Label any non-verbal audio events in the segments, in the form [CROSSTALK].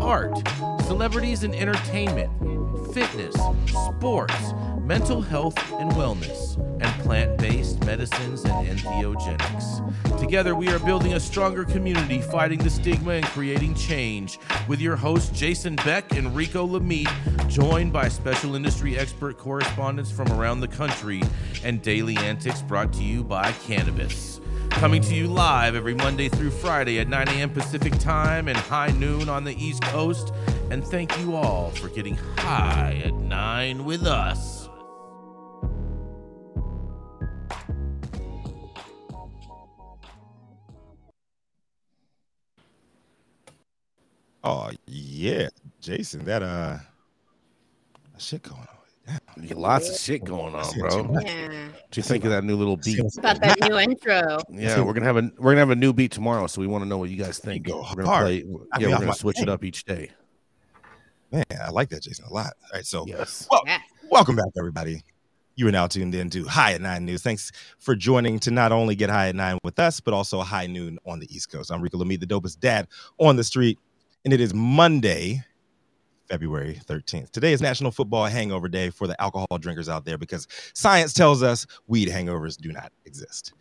art, celebrities and entertainment, fitness, sports, mental health and wellness, and plant based medicines and entheogenics. Together, we are building a stronger community, fighting the stigma and creating change. With your hosts, Jason Beck and Rico Lamitte, joined by special industry expert correspondents from around the country, and daily antics brought to you by Cannabis. Coming to you live every Monday through Friday at 9 a.m. Pacific Time and high noon on the East Coast. And thank you all for getting high at 9 with us. Oh yeah, Jason, that uh, shit going on. Damn. Lots of shit going on, bro. Yeah. What you think of that new little beat? About that new intro. [LAUGHS] Yeah, we're gonna have a we're gonna have a new beat tomorrow, so we want to know what you guys think. go We're gonna hard. play. I mean, Yeah, we're gonna my switch it up each day. Man, I like that, Jason, a lot. All right, so Yes. well, Yeah. welcome back, everybody. You are now tuned in to High at Nine News. Thanks for joining to not only get High at Nine with us, but also High Noon on the East Coast. I'm Rico Lamitte, the dopest dad on the street, and it is Monday, February 13th. Today is National Football Hangover Day for the alcohol drinkers out there because science tells us weed hangovers do not exist.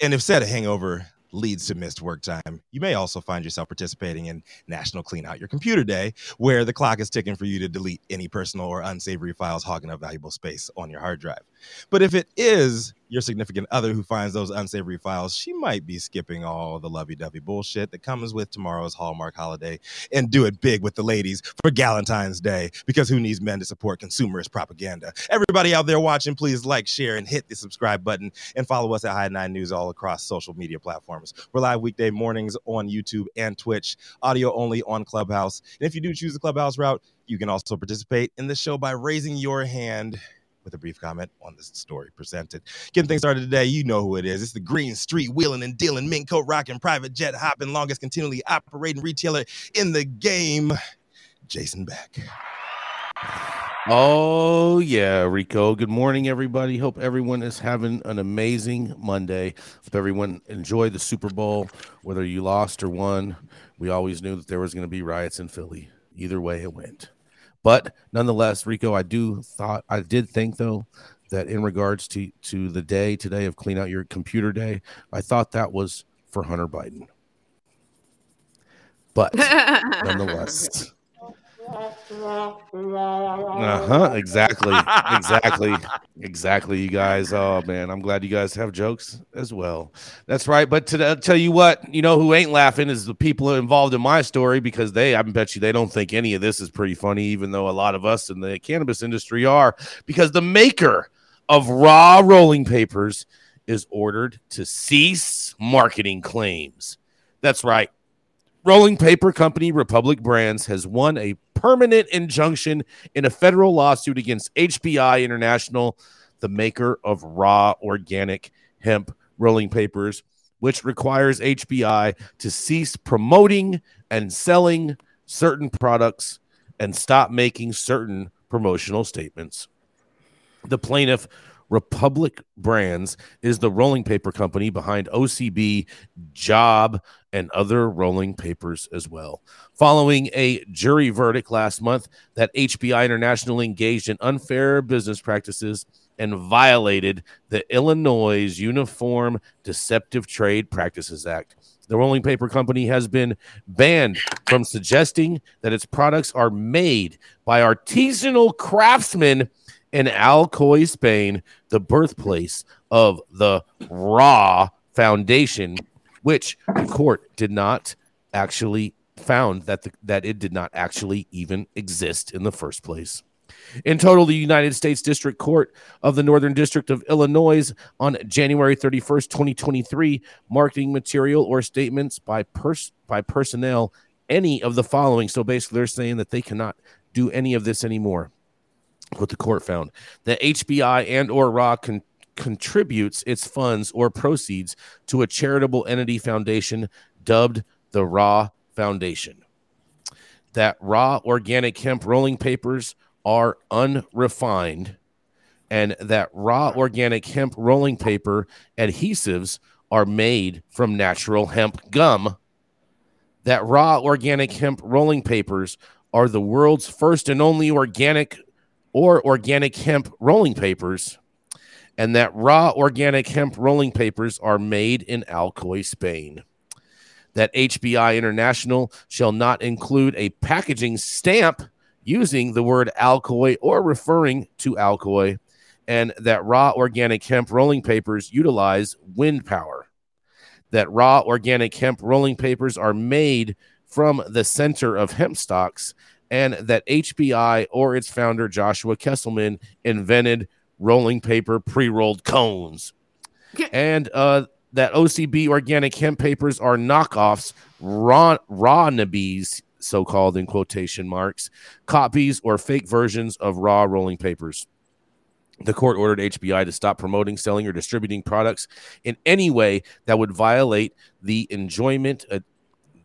And if said hangover leads to missed work time, you may also find yourself participating in National Clean Out Your Computer Day, where the clock is ticking for you to delete any personal or unsavory files hogging up valuable space on your hard drive. But if it is your significant other who finds those unsavory files, she might be skipping all the lovey dovey bullshit that comes with tomorrow's Hallmark holiday and do it big with the ladies for Valentine's Day because who needs men to support consumerist propaganda? Everybody out there watching, please like, share, and hit the subscribe button and follow us at High Nine News all across social media platforms. We're live weekday mornings on YouTube and Twitch, audio only on Clubhouse. And if you do choose the Clubhouse route, you can also participate in the show by raising your hand with a brief comment on the story presented. Getting things started today, you know who it is. It's the Green Street wheeling and dealing, mink coat rocking, private jet hopping, longest continually operating retailer in the game, Jason Beck. Oh yeah, Rico. Good morning, everybody. Hope everyone is having an amazing Monday. Hope everyone enjoyed the Super Bowl, whether you lost or won. We always knew that there was going to be riots in Philly. Either way, it went. But nonetheless, Rico, I do thought I did think though that in regards to to the day today of clean out your computer day, I thought that was for Hunter Biden. But [LAUGHS] nonetheless. Uh-huh. Exactly. Exactly. exactly. You guys. Oh man. I'm glad you guys have jokes as well. That's right. But to tell you what, you know who ain't laughing is the people involved in my story because they I bet you they don't think any of this is pretty funny, even though a lot of us in the cannabis industry are, because the maker of raw rolling papers is ordered to cease marketing claims. That's right. Rolling paper company Republic Brands has won a permanent injunction in a federal lawsuit against HBI International, the maker of raw organic hemp rolling papers, which requires HBI to cease promoting and selling certain products and stop making certain promotional statements. The plaintiff, Republic Brands, is the rolling paper company behind OCB, Job, and other rolling papers as well. Following a jury verdict last month that HBI International engaged in unfair business practices and violated the Illinois Uniform Deceptive Trade Practices Act. The rolling paper company has been banned from suggesting that its products are made by artisanal craftsmen in Alcoy, Spain, the birthplace of the Raw Foundation, which the court did not actually found that the, that it did not actually even exist in the first place. In total, the United States District Court of the Northern District of Illinois on January 31st, 2023, marketing material or statements by pers- by personnel any of the following. So basically, they're saying that they cannot do any of this anymore. What the court found that HBI and or Raw con- contributes its funds or proceeds to a charitable entity foundation dubbed the Raw Foundation. That raw organic hemp rolling papers are unrefined and that raw organic hemp rolling paper adhesives are made from natural hemp gum. That raw organic hemp rolling papers are the world's first and only organic or organic hemp rolling papers. And that raw organic hemp rolling papers are made in Alcoy, Spain. That HBI International shall not include a packaging stamp using the word Alcoy or referring to Alcoy and that raw organic hemp rolling papers utilize wind power. That raw organic hemp rolling papers are made from the center of hemp stalks, and that HBI or its founder, Joshua Kesselman, invented rolling paper pre rolled cones. and uh, that OCB organic hemp papers are knockoffs, raw, raw nabbies, so called in quotation marks, copies or fake versions of raw rolling papers. The court ordered HBI to stop promoting, selling, or distributing products in any way that would violate the enjoyment.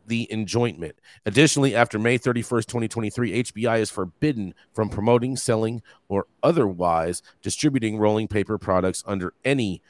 The enjoyment. Additionally, after May 31st, 2023, HBI is forbidden from promoting, selling, or otherwise distributing rolling paper products under any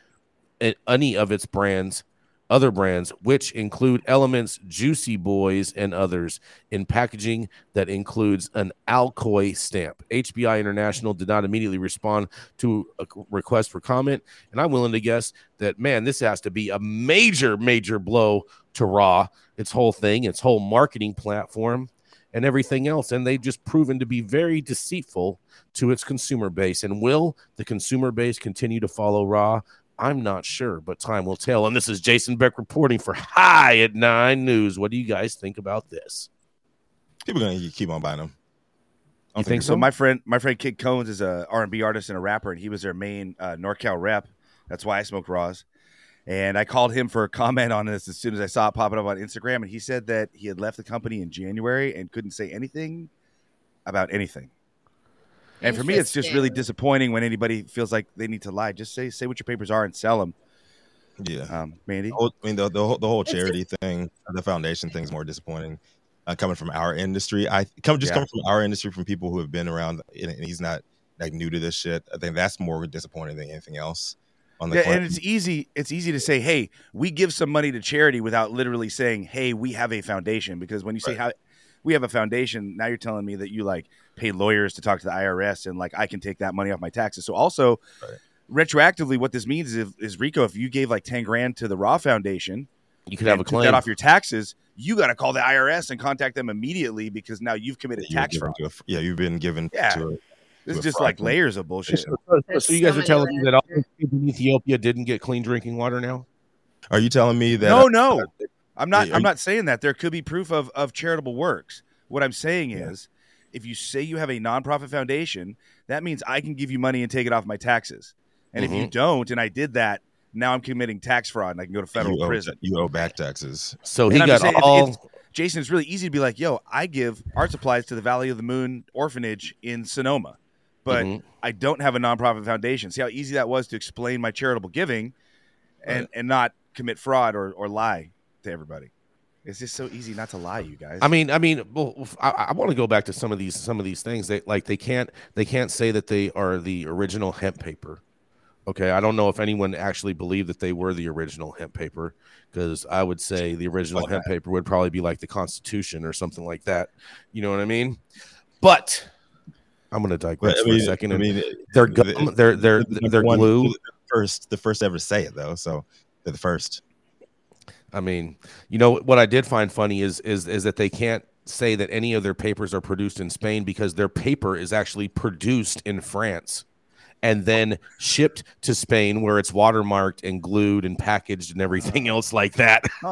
any of its brands other brands, which include Elements, Juicy Boys, and others, in packaging that includes an Alcoy stamp. HBI International did not immediately respond to a request for comment, and I'm willing to guess that, man, this has to be a major, major blow to Raw, its whole thing, its whole marketing platform, and everything else. And they've just proven to be very deceitful to its consumer base. And will the consumer base continue to follow Raw? I'm not sure, but time will tell. And this is Jason Beck reporting for High at Nine News. What do you guys think about this? People are gonna keep on buying them. You think, think so? so? My friend, my friend Kid Cones is a R&B artist and a rapper, and he was their main uh, NorCal rep. That's why I smoke raws. And I called him for a comment on this as soon as I saw it popping up on Instagram, and he said that he had left the company in January and couldn't say anything about anything. And for me, it's just really disappointing when anybody feels like they need to lie. Just say say what your papers are and sell them. Yeah, um, Manndie. I mean, the, the whole, the whole charity thing, the foundation thing is more disappointing. Uh, coming from our industry, I come just yeah. coming from our industry from people who have been around, and he's not like new to this shit. I think that's more disappointing than anything else. On the yeah, and it's easy. It's easy to say, "Hey, we give some money to charity," without literally saying, "Hey, we have a foundation." Because when you say right. how we have a foundation, now you're telling me that you like pay lawyers to talk to the IRS and like I can take that money off my taxes. So also right. retroactively, what this means is, is Rico, if you gave like 10 grand to the Raw Foundation, you could have a claim that off your taxes. You got to call the IRS and contact them immediately because now you've committed yeah, tax fraud. A, yeah, you've been given. Yeah. To a, this is just like layers of bullshit. So, so you guys are telling me that all people in Ethiopia didn't get clean drinking water now? Are you telling me that? No, no. [LAUGHS] I'm not. I'm not saying that. There could be proof of of charitable works. What I'm saying yeah. is, if you say you have a nonprofit foundation, that means I can give you money and take it off my taxes. And mm-hmm. if you mm-hmm. don't, and I did that, now I'm committing tax fraud and I can go to federal you prison. Owe, you owe back taxes. So he got saying, all. It's, it's, Jason, it's really easy to be like, "Yo, I give art supplies to the Valley of the Moon Orphanage in Sonoma, but mm-hmm. I don't have a nonprofit foundation." See how easy that was to explain my charitable giving, and right. and not commit fraud or or lie to everybody. It's just so easy not to lie, you guys. I mean, I mean, well, I, I want to go back to some of these some of these things. They like they can't they can't say that they are the original hemp paper. Okay, I don't know if anyone actually believed that they were the original hemp paper because I would say the original okay. hemp paper would probably be like the Constitution or something like that. You know what I mean? But I'm going to digress I mean, for a second. I mean, they're gum, they're they're they're glue. First, the first ever say it though, so they're the first. I mean, you know what I did find funny is is is that they can't say that any of their papers are produced in Spain because their paper is actually produced in France and then shipped to Spain where it's watermarked and glued and packaged and everything else like that. [LAUGHS]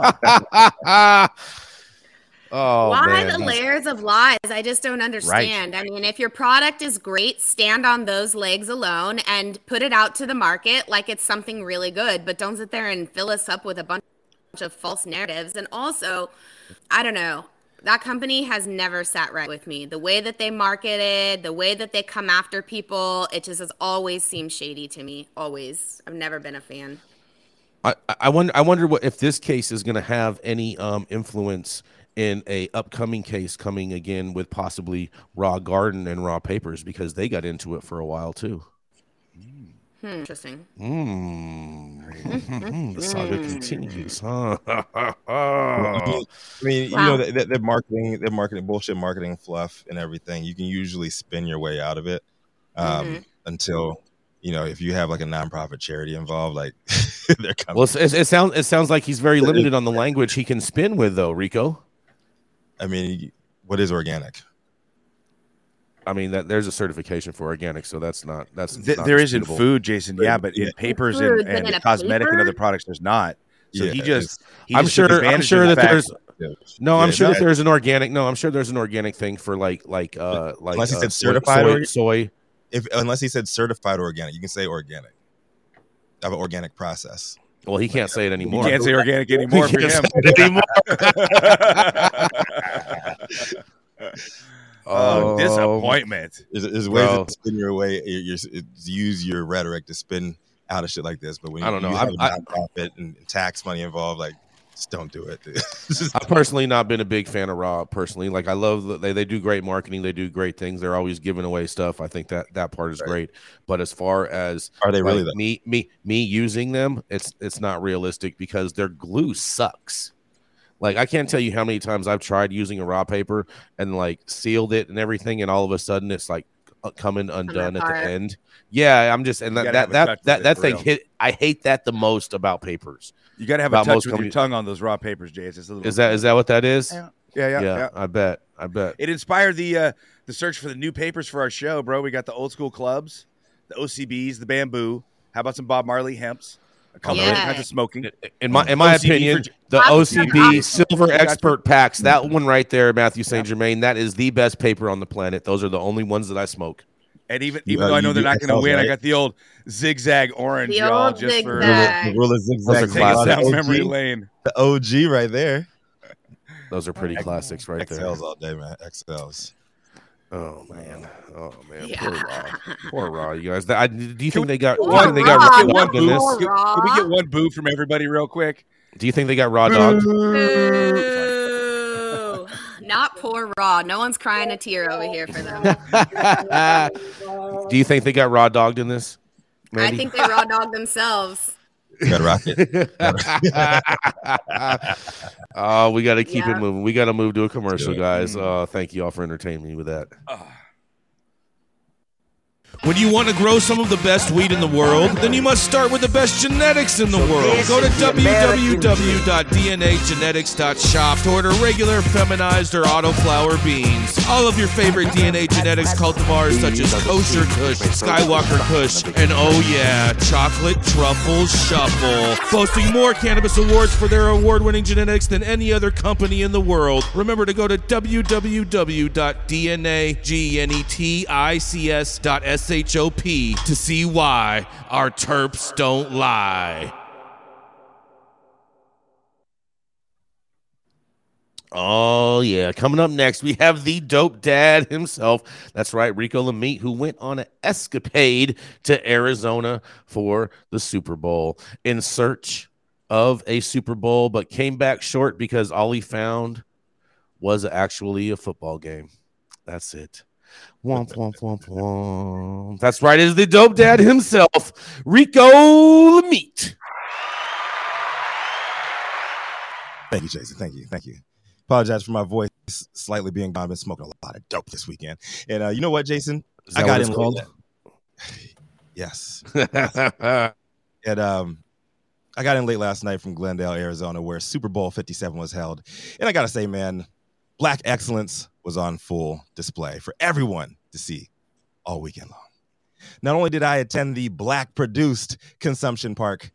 oh, Why man. the layers of lies? I just don't understand. Right. I mean, if your product is great, stand on those legs alone and put it out to the market like it's something really good, but don't sit there and fill us up with a bunch of false narratives. And also, I don't know, that company has never sat right with me. The way that they marketed, the way that they come after people, it just has always seemed shady to me. Always. I've never been a fan. I, I wonder I wonder what if this case is going to have any um, influence in a upcoming case coming again with possibly Raw Garden and Raw Papers because they got into it for a while too. Hmm, interesting. Mm. the saga continues, huh? [LAUGHS] I mean, wow. you know, they're, they're marketing, they're marketing bullshit, marketing fluff, and everything. You can usually spin your way out of it um, mm-hmm. until you know if you have like a nonprofit charity involved, like [LAUGHS] they're coming. Well, it, it sounds it sounds like he's very limited on the language he can spin with, though, Rico. I mean, what is organic? I mean that there's a certification for organic, so that's not that's Th- not there is in food, Jason. Yeah, but in papers and, and in cosmetic paper? and other products, there's not. So yeah, he just he I'm just sure I'm sure that there's no, I'm sure that there's an organic. No, I'm sure there's an organic thing for like like uh like unless he uh, certified soy, soy. If unless he said certified organic, you can say organic. I have an organic process. Well, he can't [LAUGHS] say it anymore. He can't say organic anymore for him. anymore. Um, oh, disappointment! There's, there's ways to spin your way. You use your rhetoric to spin out of shit like this. But when I don't you, know, have I, a nonprofit and tax money involved, like just don't do it. [LAUGHS] I've personally not been a big fan of Raw. Personally, like I love they they do great marketing. They do great things. They're always giving away stuff. I think that that part is right. great. But as far as are they really like, me me me using them, it's it's not realistic because their glue sucks. Like I can't tell you how many times I've tried using a raw paper and like sealed it and everything, and all of a sudden it's like uh, coming undone at the end. Yeah, I'm just and that that that that, that thing real. hit. I hate that the most about papers. You got to have a touch with companies. your tongue on those raw papers, Jay. It's a little. is that is that what that is? Yeah. Yeah, yeah, yeah, yeah. I bet. I bet. It inspired the uh the search for the new papers for our show, bro. We got the old school clubs, the OCBs, the bamboo. How about some Bob Marley hemps? A couple yeah. kinds of smoking. In my in my OCB opinion, for, the OCB Silver Expert packs, that one right there, Mathieu St. Germain, that is the best paper on the planet. Those are the only ones that I smoke. And even even though I know they're not going to win, right? I got the old zigzag orange, the y'all, just zigzag. for the rule of zigzag. Down memory lane. The OG right there. Those are pretty classics right there. XLs all day, man. XLs. Oh man, oh. oh man, yeah. poor Raw, [LAUGHS] poor Raw. You guys, I, do you think they got? Do you think they got one boo? Can, can we get one boo from everybody real quick? Do you think they got raw dogged? Not poor Raw. No one's crying a tear over here for them. [LAUGHS] do you think they got raw dogged in this? Manndie? I think they raw dogged themselves. Got to rock it. [LAUGHS] [LAUGHS] oh, we got to keep yeah. it moving. We got to move to a commercial, guys. Uh, thank you all for entertaining me with that. Uh. When you want to grow some of the best weed in the world, then you must start with the best genetics in the world. Go to www.dnagenetics.shop to order regular, feminized, or autoflower beans. All of your favorite DNA genetics cultivars such as Kosher Kush, Skywalker Kush, and oh yeah, Chocolate Truffle Shuffle. Boasting more cannabis awards for their award-winning genetics than any other company in the world. Remember to go to www.dnagenetics.shop to see why our terps don't lie. Oh, yeah. Coming up next, we have the dope dad himself. That's right, Rico Lamitte, who went on an escapade to Arizona for the Super Bowl in search of a Super Bowl, but came back short because all he found was actually a football game. That's it. Womp, womp, womp, womp. That's right. It is the dope dad himself, Rico Lamitte. Thank you, Jason. Thank you. Thank you. Apologize for my voice slightly being gone. I've been smoking a lot of dope this weekend. And uh, you know what, Jason? I got in called. [SIGHS] yes. [LAUGHS] and um, I got in late last night from Glendale, Arizona, where Super Bowl 57 was held. And I got to say, man, black excellence was on full display for everyone to see all weekend long. Not only did I attend the Black Produced Consumption Park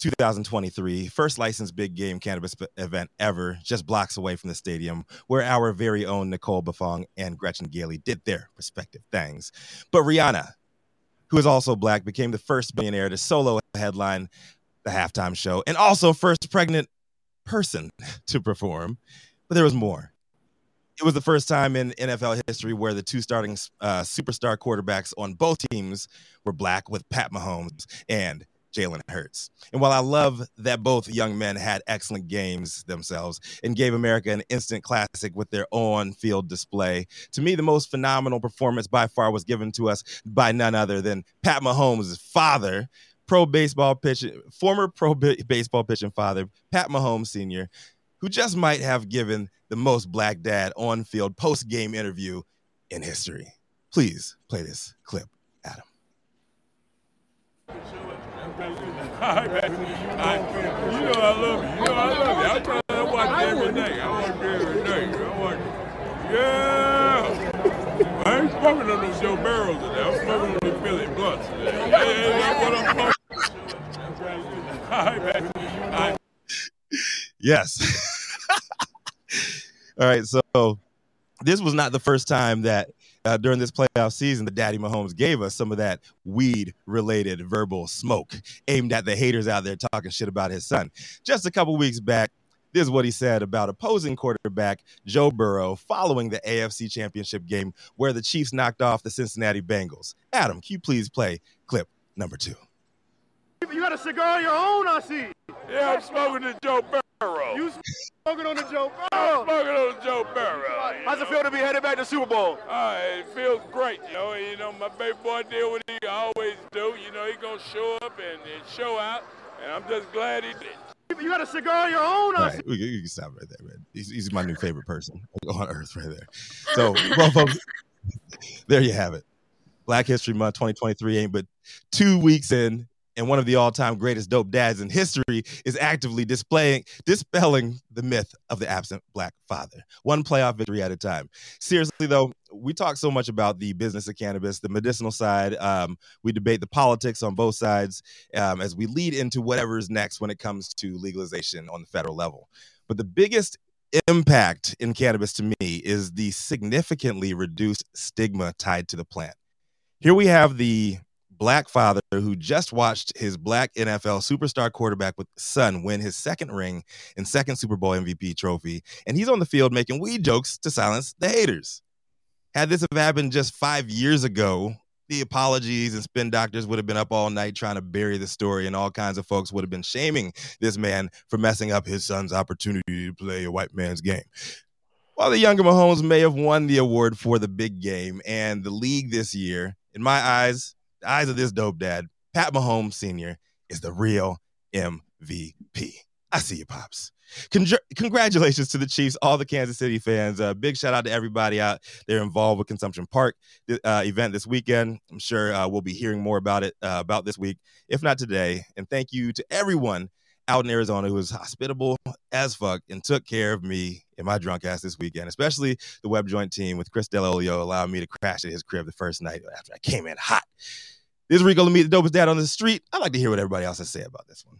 2023, first licensed big game cannabis event ever, just blocks away from the stadium, where our very own Nicole Bafong and Gretchen Gailey did their respective things. But Rihanna, who is also black, became the first billionaire to solo headline the halftime show and also first pregnant person [LAUGHS] to perform. But there was more. It was the first time in NFL history where the two starting uh, superstar quarterbacks on both teams were black, with Pat Mahomes and Jalen Hurts. And while I love that both young men had excellent games themselves and gave America an instant classic with their on field display, to me, the most phenomenal performance by far was given to us by none other than Pat Mahomes' father, pro baseball pitching, former pro baseball pitching father, Pat Mahomes Sr., who just might have given the most black dad on field post game interview in history. Please play this clip, Adam. [LAUGHS] Man. I, you know I love you. You know I love you. I'm trying to watch every day. I watch every day. I watch. Yeah. I ain't smoking on those Joe Burrows today. I'm smoking on the Philly Blunts today. Hey, that's what I'm smoking. Hi, man. I, yes. [LAUGHS] All right. So this was not the first time that uh, during this playoff season that Daddy Mahomes gave us some of that weed related verbal smoke aimed at the haters out there talking shit about his son. Just a couple weeks back, this is what he said about opposing quarterback Joe Burrow following the AFC Championship game where the Chiefs knocked off the Cincinnati Bengals. Adam, can you please play clip number two? You got a cigar of your own, I see. Yeah, I'm smoking the Joe Burrow. You smoking on the Joe Burrow? I'm smoking on the Joe Burrow. How's it feel to be headed back to Super Bowl? Uh, it feels great, you know. You know, my baby boy did what he always do. You know, he gonna show up and, and show out, and I'm just glad he did. You got a cigar of your own, I see. You can stop right there, man. He's, he's my new favorite person on earth, right there. So, [LAUGHS] well, folks, there you have it. Black History Month 2023 ain't but two weeks in and one of the all-time greatest dope dads in history is actively displaying dispelling the myth of the absent black father. One playoff victory at a time. Seriously though we talk so much about the business of cannabis the medicinal side. Um, we debate the politics on both sides um, as we lead into whatever is next when it comes to legalization on the federal level. But the biggest impact in cannabis to me is the significantly reduced stigma tied to the plant. Here we have the black father who just watched his black NFL superstar quarterback with son win his second ring and second Super Bowl MVP trophy, and he's on the field making weed jokes to silence the haters. Had this have happened just five years ago, the apologies and spin doctors would have been up all night trying to bury the story, and all kinds of folks would have been shaming this man for messing up his son's opportunity to play a white man's game. While the younger Mahomes may have won the award for the big game and the league this year, in my eyes, eyes of this dope dad, Pat Mahomes Sr. is the real MVP. I see you, Pops. congratulations to the Chiefs, all the Kansas City fans. Uh, big shout out to everybody out there involved with Consumption Park uh, event this weekend. I'm sure uh, we'll be hearing more about it uh, about this week, if not today. And thank you to everyone out in Arizona who was hospitable as fuck and took care of me and my drunk ass this weekend, especially the web joint team with Chris Delolio allowing me to crash at his crib the first night after I came in hot. This is Rico Lamitte the dopest dad on the street. I'd like to hear what everybody else has to say about this one.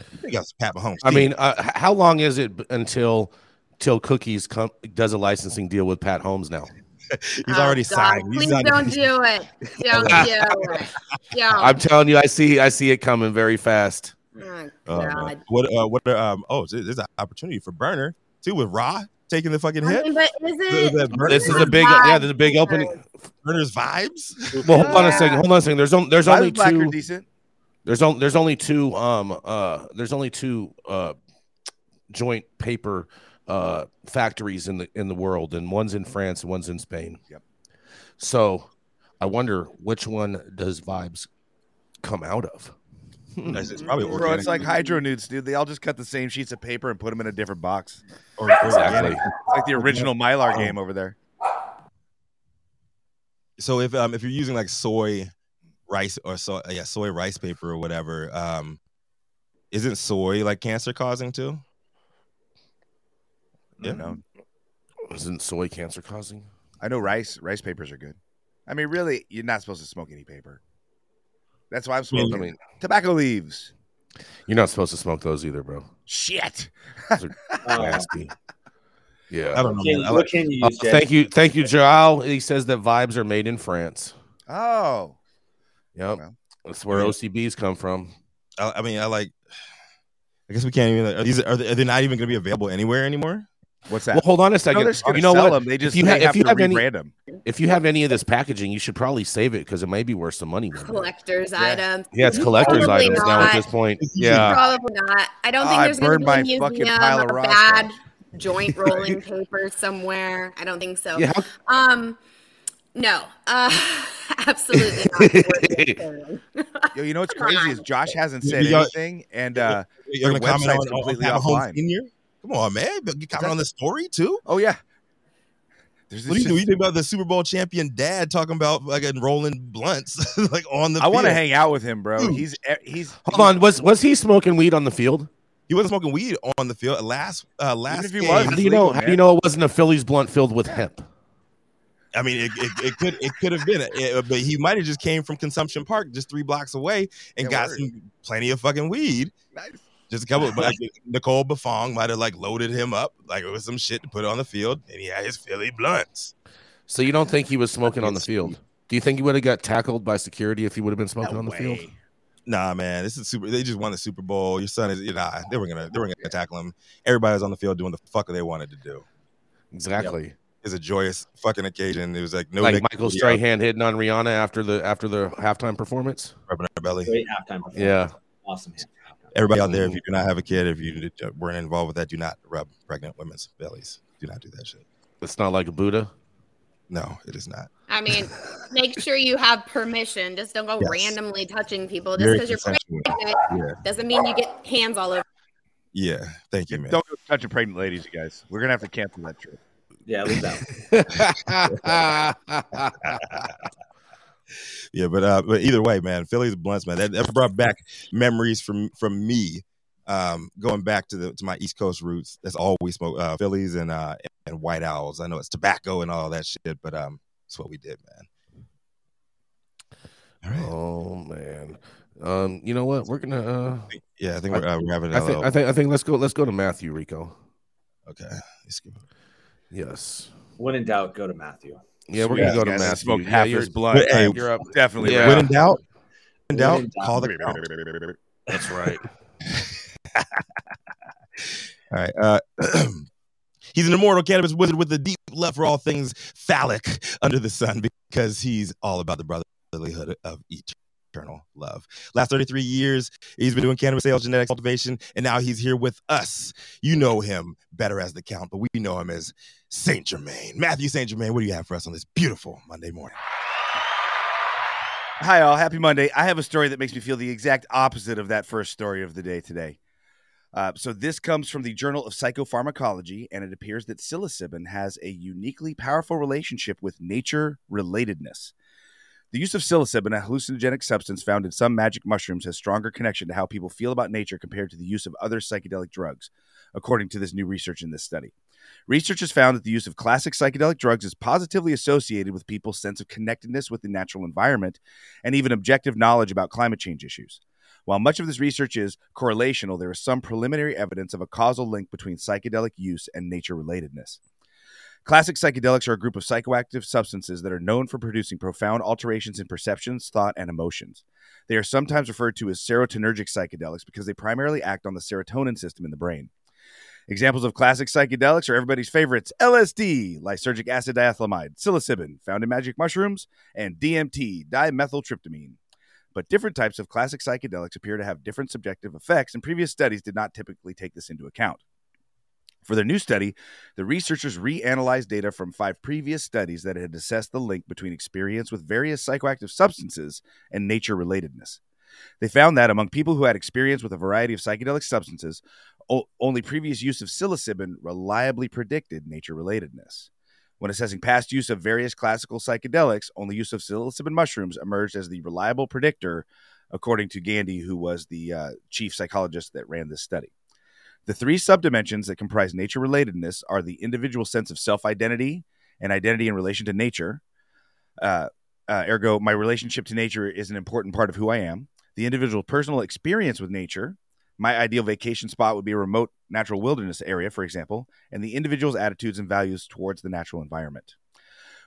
I think that's Pat Mahomes. I mean, uh, how long is it until till Cookies come, does a licensing deal with Pat Holmes now? [LAUGHS] He's oh, already God, signed. Please He's don't do it. [LAUGHS] Don't do it. [LAUGHS] Yo. I'm telling you, I see, I see it coming very fast. Oh, uh, God. Uh, what? Uh, what? Um. Oh, there's an opportunity for Berner too with Raw taking the fucking hit. I mean, but is it? This is a big. Yeah, there's a big opening. Berner's vibes. Well, hold on a second. Hold on a second. There's only there's only two. Decent. There's only there's only two um uh there's only two uh joint paper uh factories in the in the world and one's in France and one's in Spain. Yep. So I wonder which one does vibes come out of? It's [LAUGHS] probably organic. Bro, it's like hydro nudes, dude. They all just cut the same sheets of paper and put them in a different box. Or, exactly. It's like the original Mylar game over there. So if um if you're using like soy rice or so yeah soy rice paper or whatever, um, isn't soy like cancer causing too? Yeah. No. Isn't soy cancer causing? I know rice rice papers are good. I mean, really, you're not supposed to smoke any paper. That's why I'm smoking. I mean, tobacco leaves. You're not supposed to smoke those either, bro. Shit. [LAUGHS] nasty. Yeah. I don't know. Can, what can you use, uh, thank you. Thank you, Joao. He says that vibes are made in France. Oh. Yep. Well, That's where OCBs come from. I, I, mean, I like, I guess we can't even, are these, are they, are they not even going to be available anywhere anymore? What's that? Well, hold on a second. No, you know what? Them. They just if you, ha- if you have, any, them. if you have any of this packaging, you should probably save it because it may be worth some money. Collector's yeah. items. Yeah, it's collector's Probably items not. now at this point. Yeah, probably not. I don't think Oh, I there's going to burned be a my fucking museum pile of of bad joint rolling [LAUGHS] paper somewhere. I don't think so. yeah. Um, no, uh, [LAUGHS] absolutely not. [LAUGHS] Yo, you know what's crazy is Josh hasn't said anything, and uh, You're Their gonna comment website's on, on completely Pat offline. Senior? Come on, man. You comment on the story too. oh yeah, there's What do you do? You think about the Super Bowl champion dad talking about like rolling blunts [LAUGHS] like on the I want to hang out with him, bro. Dude. He's he's Hold on. Was was he smoking weed on the field? He wasn't smoking weed on the field. Last uh last if game, was, How do you know? legal, How do you know it wasn't a Phillies blunt filled with hemp? I mean, it, it, it could it could have been, uh, but he might have just came from Consumption Park, just three blocks away, and Yeah, got word. some plenty of fucking weed. Nice. Just a couple. But like, [LAUGHS] Nicole Bafong might have like loaded him up like it was some shit to put on the field, and he had his Philly blunts. So you don't think he was smoking on the field? Do you think he would have got tackled by security if he would have been smoking No on the field? Nah, man, this is super. They just won the Super Bowl. Your son is, you know, they were gonna they were gonna tackle him. Everybody was on the field doing the fuck they wanted to do. Exactly. It's a joyous fucking occasion. It was like no like big Michael deal. Strahan hitting on Rihanna after the after the halftime performance. rubbing her belly. Great halftime performance. Yeah. Awesome halftime. Everybody out there, if mm-hmm. you do not have a kid, if you weren't involved with that, do not rub pregnant women's bellies. Do not do that shit. It's not like a Buddha. No, it is not. I mean, make sure you have permission. Just don't go Yes. randomly touching people. Just because you're pregnant Yeah, doesn't mean you get hands all over. yeah. Thank you, man. Don't go touching pregnant ladies, you guys. We're gonna have to cancel that trip. Yeah, leave that. [LAUGHS] Yeah, but uh, but either way, man, Philly's blunts, man. That, that brought back memories from from me. Um, going back to the to my East Coast roots, that's all we smoke uh, Phillies and uh and White Owls. I know it's tobacco and all that shit, but um, it's what we did, man. All right. oh man. Um, you know what? We're gonna. Uh, Yeah, I think we're, uh, we're having a I think. little. I think. I think. Let's go. Let's go to Mathieu Rico. okay. Yes. When in doubt, go to Mathieu. Yeah, we're gonna go to Guys, I Mathieu. smoked Yeah, half you're, his blood. But, hey, you're up. Definitely. Yeah. When in doubt, when in doubt, call the count. That's right. [LAUGHS] All right. Uh, [CLEARS THROAT] he's an immortal cannabis wizard with a deep love for all things phallic under the sun because he's all about the brotherlyhood of eternal love. Last 33 years, he's been doing cannabis sales, genetics, cultivation, and now he's here with us. You know him better as the Count, but we know him as Saint Germain. Mathieu Saint Germain, what do you have for us on this beautiful Monday morning? Hi, all. Happy Monday. I have a story that makes me feel the exact opposite of that first story of the day today. Uh, so, this comes from the Journal of Psychopharmacology, and it appears that psilocybin has a uniquely powerful relationship with nature relatedness. The use of psilocybin, a hallucinogenic substance found in some magic mushrooms, has stronger connection to how people feel about nature compared to the use of other psychedelic drugs, according to this new research in this study. Research has found that the use of classic psychedelic drugs is positively associated with people's sense of connectedness with the natural environment and even objective knowledge about climate change issues. While much of this research is correlational, there is some preliminary evidence of a causal link between psychedelic use and nature relatedness. Classic psychedelics are a group of psychoactive substances that are known for producing profound alterations in perceptions, thought, and emotions. They are sometimes referred to as serotonergic psychedelics because they primarily act on the serotonin system in the brain. Examples of classic psychedelics are everybody's favorites LSD, lysergic acid diethylamide, psilocybin, found in magic mushrooms, and DMT, dimethyltryptamine. But different types of classic psychedelics appear to have different subjective effects, and previous studies did not typically take this into account. For their new study, the researchers reanalyzed data from five previous studies that had assessed the link between experience with various psychoactive substances and nature relatedness. They found that among people who had experience with a variety of psychedelic substances, only previous use of psilocybin reliably predicted nature relatedness. When assessing past use of various classical psychedelics, only use of psilocybin mushrooms emerged as the reliable predictor, according to Gandy, who was the uh, chief psychologist that ran this study. The three subdimensions that comprise nature relatedness are the individual sense of self identity and identity in relation to nature. Uh, uh, ergo, my relationship to nature is an important part of who I am. The individual personal experience with nature. My ideal vacation spot would be a remote natural wilderness area, for example, and the individual's attitudes and values towards the natural environment.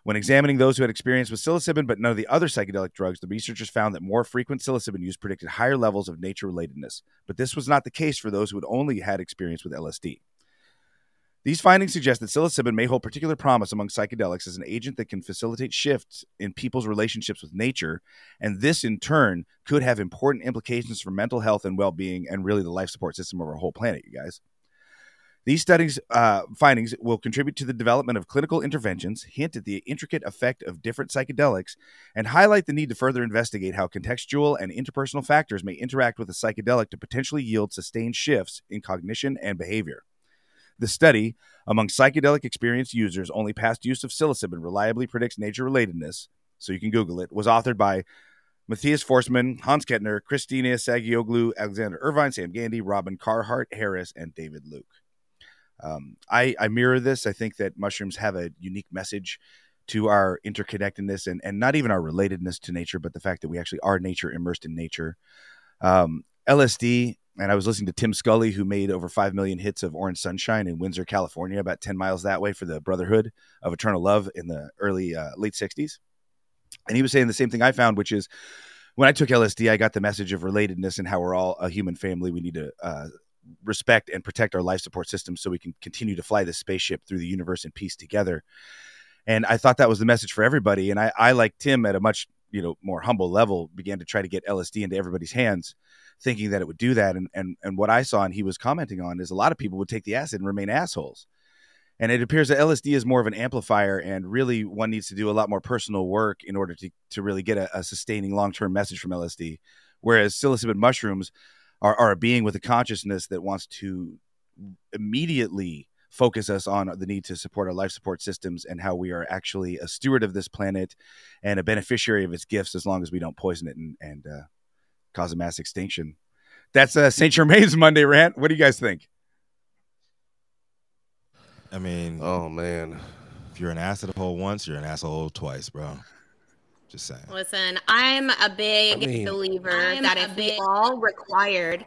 When examining those who had experience with psilocybin but none of the other psychedelic drugs, the researchers found that more frequent psilocybin use predicted higher levels of nature relatedness. But this was not the case for those who had only had experience with LSD. These findings suggest that psilocybin may hold particular promise among psychedelics as an agent that can facilitate shifts in people's relationships with nature, and this in turn could have important implications for mental health and well-being, and really the life support system of our whole planet. You guys. These studies uh, findings will contribute to the development of clinical interventions, hint at the intricate effect of different psychedelics, and highlight the need to further investigate how contextual and interpersonal factors may interact with a psychedelic to potentially yield sustained shifts in cognition and behavior. The study among psychedelic experienced users only past use of psilocybin reliably predicts nature relatedness, so you can Google it, was authored by Matthias Forstmann, Hans Kettner, Christina Sagioglou, Alexander Irvine, Sam Gandy, Robin Carhart Harris, and David Luke. Um, I, I mirror this. I think that mushrooms have a unique message to our interconnectedness and, and not even our relatedness to nature, but the fact that we actually are nature immersed in nature. Um, LSD, and I was listening to Tim Scully, who made over 5 million hits of Orange Sunshine in Windsor, California, about 10 miles that way for the Brotherhood of Eternal Love in the early, uh, late 60s. And he was saying the same thing I found, which is when I took LSD, I got the message of relatedness and how we're all a human family. We need to uh, respect and protect our life support system so we can continue to fly this spaceship through the universe in peace together. And I thought that was the message for everybody. And I, I like Tim at a much you know more humble level, began to try to get LSD into everybody's hands, thinking that it would do that. And and and what I saw and he was commenting on is a lot of people would take the acid and remain assholes. And it appears that LSD is more of an amplifier, and really one needs to do a lot more personal work in order to to really get a, a sustaining long term message from LSD. Whereas psilocybin mushrooms are, are a being with a consciousness that wants to immediately focus us on the need to support our life support systems and how we are actually a steward of this planet and a beneficiary of its gifts as long as we don't poison it and, and uh, cause a mass extinction. That's uh, St. Germain's Monday rant. What do you guys think? I mean, oh man, if you're an asshole once, you're an asshole twice, bro. Just saying. Listen, I'm a big I mean, believer I'm that if big- we all required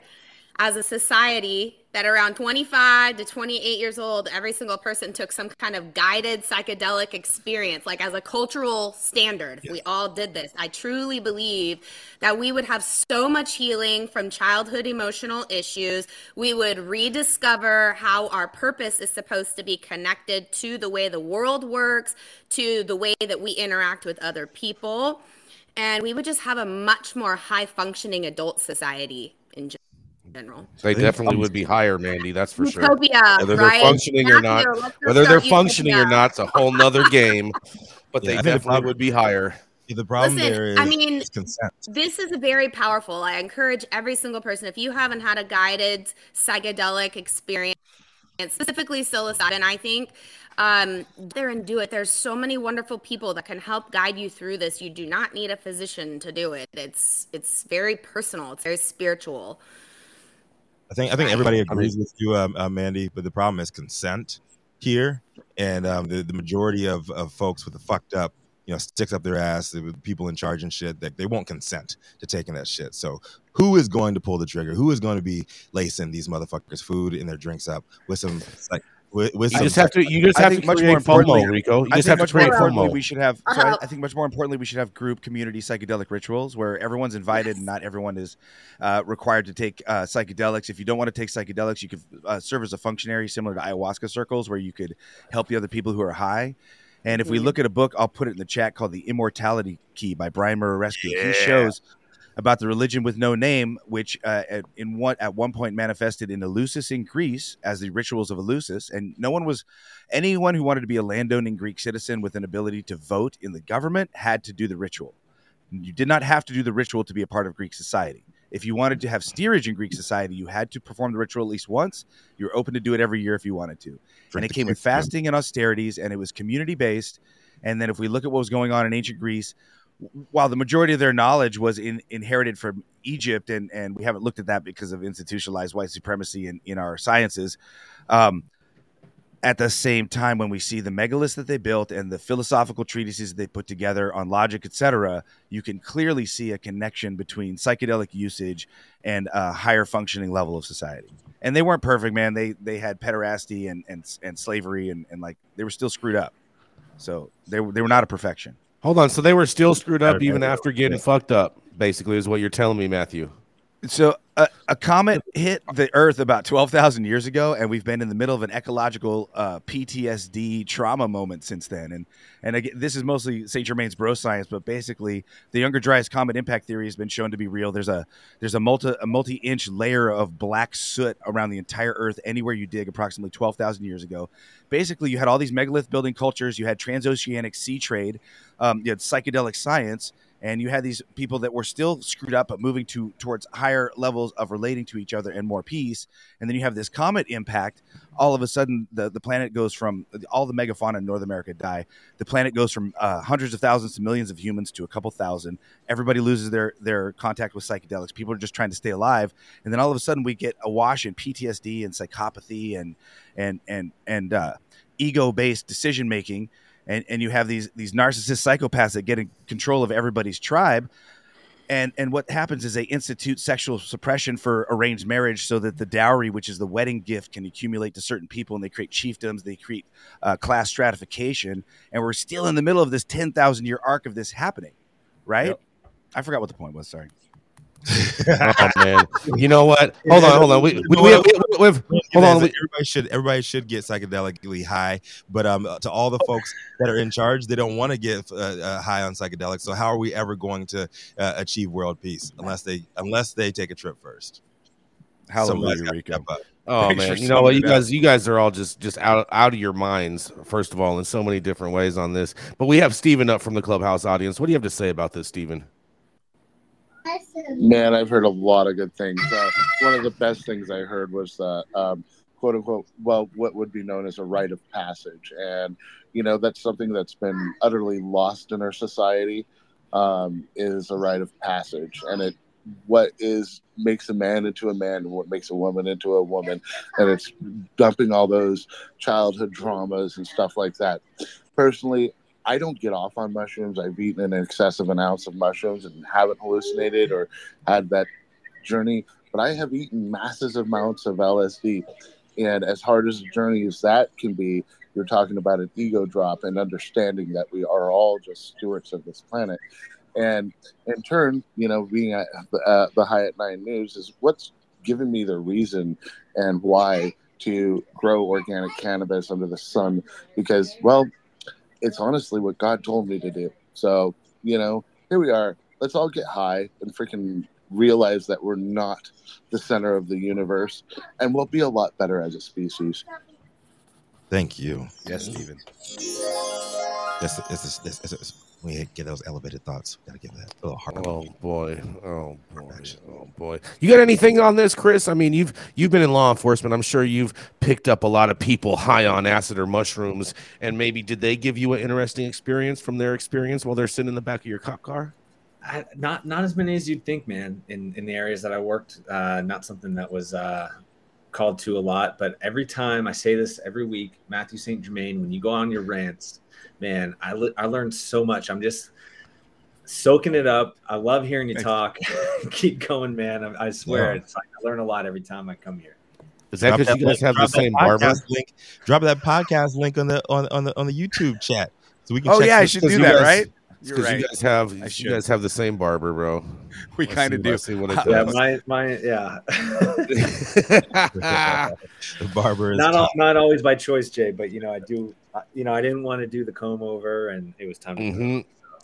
as a society that around 25 to 28 years old, every single person took some kind of guided psychedelic experience, like as a cultural standard. If we all did this, I truly believe that we would have so much healing from childhood emotional issues. We would rediscover how our purpose is supposed to be connected to the way the world works, to the way that we interact with other people. And we would just have a much more high functioning adult society in general general. They definitely would be higher, Manndie. That's for Utopia, sure. Whether they're functioning or not, whether they're functioning or not, it's a whole nother [LAUGHS] game. But yeah, they definitely would be higher. Yeah, the problem Listen, there is, I mean, this is very powerful. I encourage every single person, if you haven't had a guided psychedelic experience, specifically psilocybin, I think um, there and do it. There's so many wonderful people that can help guide you through this. You do not need a physician to do it. It's it's very personal. It's very spiritual. I think I think everybody agrees with you, um, uh, Manndie. But the problem is consent here, and um, the the majority of, of folks with the fucked up, you know, sticks up their ass, the people in charge and shit, that they won't consent to taking that shit. So who is going to pull the trigger? Who is going to be lacing these motherfuckers' food and their drinks up with some like with, with you just have to. You just have to much more FOMO, Rico. You I just have to create FOMO. We should have. So I, I, think much more importantly, we should have group community psychedelic rituals where everyone's invited yes. and not everyone is uh, required to take uh, psychedelics. If you don't want to take psychedelics, you could uh, serve as a functionary, similar to ayahuasca circles, where you could help the other people who are high. And if we mm-hmm. look at a book, I'll put it in the chat called "The Immortality Key" by Brian Muraresku. Yeah. He shows about the religion with no name, which uh, at, in one at one point manifested in Eleusis in Greece as the rituals of Eleusis, and no one was anyone who wanted to be a landowning Greek citizen with an ability to vote in the government had to do the ritual. You did not have to do the ritual to be a part of Greek society. If you wanted to have steerage in Greek society, you had to perform the ritual at least once. You were open to do it every year if you wanted to. and it came with fasting and austerities, and it was community based. And then if we look at what was going on in ancient Greece, while the majority of their knowledge was in, inherited from Egypt, and, and we haven't looked at that because of institutionalized white supremacy in, in our sciences. Um, at the same time, when we see the megaliths that they built and the philosophical treatises they put together on logic, etc., you can clearly see a connection between psychedelic usage and a higher functioning level of society. And they weren't perfect, man. They they had pederasty and and, and slavery and, and like they were still screwed up. So they they were not a perfection. Hold on. So they were still screwed up even after getting fucked up, basically, is what you're telling me, Mathieu. So a, a comet hit the Earth about 12,000 years ago, and we've been in the middle of an ecological uh, PTSD trauma moment since then. And and again, this is mostly Saint Germain's bro science, but basically, the Younger Dryas comet impact theory has been shown to be real. There's a there's a multi a multi inch layer of black soot around the entire Earth anywhere you dig, approximately 12,000 years ago. Basically, you had all these megalith building cultures, you had transoceanic sea trade, um, you had psychedelic science and you had these people that were still screwed up but moving to towards higher levels of relating to each other and more peace. And then you have this comet impact. All of a sudden the, the planet goes from all the megafauna in north america die. The planet goes from uh, hundreds of thousands to millions of humans to a couple thousand. Everybody loses their their contact with psychedelics. People are just trying to stay alive. And then all of a sudden we get awash in ptsd and psychopathy and and and and uh, ego based decision making and and you have these these narcissist psychopaths that get in control of everybody's tribe. And and what happens is they institute sexual suppression for arranged marriage so that the dowry which is the wedding gift can accumulate to certain people and they create chiefdoms they create uh, class stratification. And we're still in the middle of this 10,000 year arc of this happening right? Yep. i forgot what the point was sorry oh man, you know what? Hold on, hold on. We we, we, we, we have, hold on. Everybody should everybody should get psychedelically high, but um, to all the folks that are in charge, they don't want to get uh, uh, high on psychedelics. So how are we ever going to uh, achieve world peace unless they unless they take a trip first? Hallelujah, Rico. Oh man, you know what? You guys, you guys are all just just out out of your minds. First of all, in so many different ways on this. But we have Stephen up from the clubhouse audience. What do you have to say about this, Stephen? Man, I've heard a lot of good things. Uh, one of the best things I heard was that, um, quote unquote, well, what would be known as a rite of passage. And, you know, that's something that's been utterly lost in our society um, is a rite of passage. And it, what is makes a man into a man and what makes a woman into a woman. And it's dumping all those childhood traumas and stuff like that. Personally, I don't get off on mushrooms. I've eaten an excessive ounce of mushrooms and haven't hallucinated or had that journey, but I have eaten massive amounts of LSD. And as hard as a journey as that can be, you're talking about an ego drop and understanding that we are all just stewards of this planet. And in turn, you know, being at the, uh, the at Nine News is what's given me the reason and why to grow organic cannabis under the sun because, well, it's honestly what God told me to do. So, you know, here we are. Let's all get high and freaking realize that we're not the center of the universe, and we'll be a lot better as a species. Thank you. Yes, Stephen. That's, that's, that's, that's, we get those elevated thoughts. We Gotta give that a little heart. Oh boy, oh boy, oh boy. You got anything on this, Chris? I mean, you've you've been in law enforcement. I'm sure you've picked up a lot of people high on acid or mushrooms, and maybe did they give you an interesting experience from their experience while they're sitting in the back of your cop car? I, not not as many as you'd think, man. In in the areas that I worked, uh, not something that was uh, called to a lot. But every time I say this every week, Mathieu St. Germain, when you go on your rants man, I, le- I learned so much. I'm just soaking it up. I love hearing you talk. [LAUGHS] Keep going, man. I, I swear, yeah. it's like I learn a lot every time I come here. Is that because you guys have the same barber? Link, drop that podcast link on the on, on the on the YouTube chat so we can. Oh yeah, I should do that, guys, right? Because right. you guys have you guys have the same barber, bro. [LAUGHS] We kind of do. See what it [LAUGHS] yeah, my my yeah. [LAUGHS] the barber is not all, not always by choice, Jay, but you know I do. You know I didn't want to do the comb over, and it was time. Mm-hmm.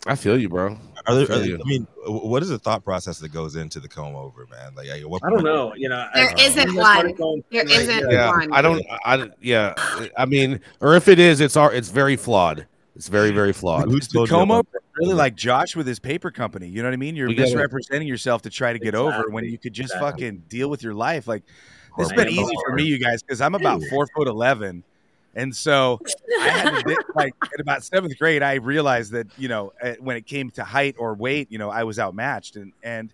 I feel you, bro. Are there, are there, I mean, what is the thought process that goes into the comb over, man? Like, I don't know. You know, there I, isn't one. There isn't yeah, one. I don't. I yeah. I mean, or if it is, it's our. It's very flawed. It's very, very flawed. Who's the comb over? Really like Josh with his paper company. You know what I mean? You're misrepresenting yourself to try to get exactly. over when you could just exactly. fucking deal with your life. Like this has been easy for me, you guys, because I'm about four foot eleven. And so I had to, [LAUGHS] like in about seventh grade, I realized that, you know, eh, when it came to height or weight, you know, I was outmatched and, and,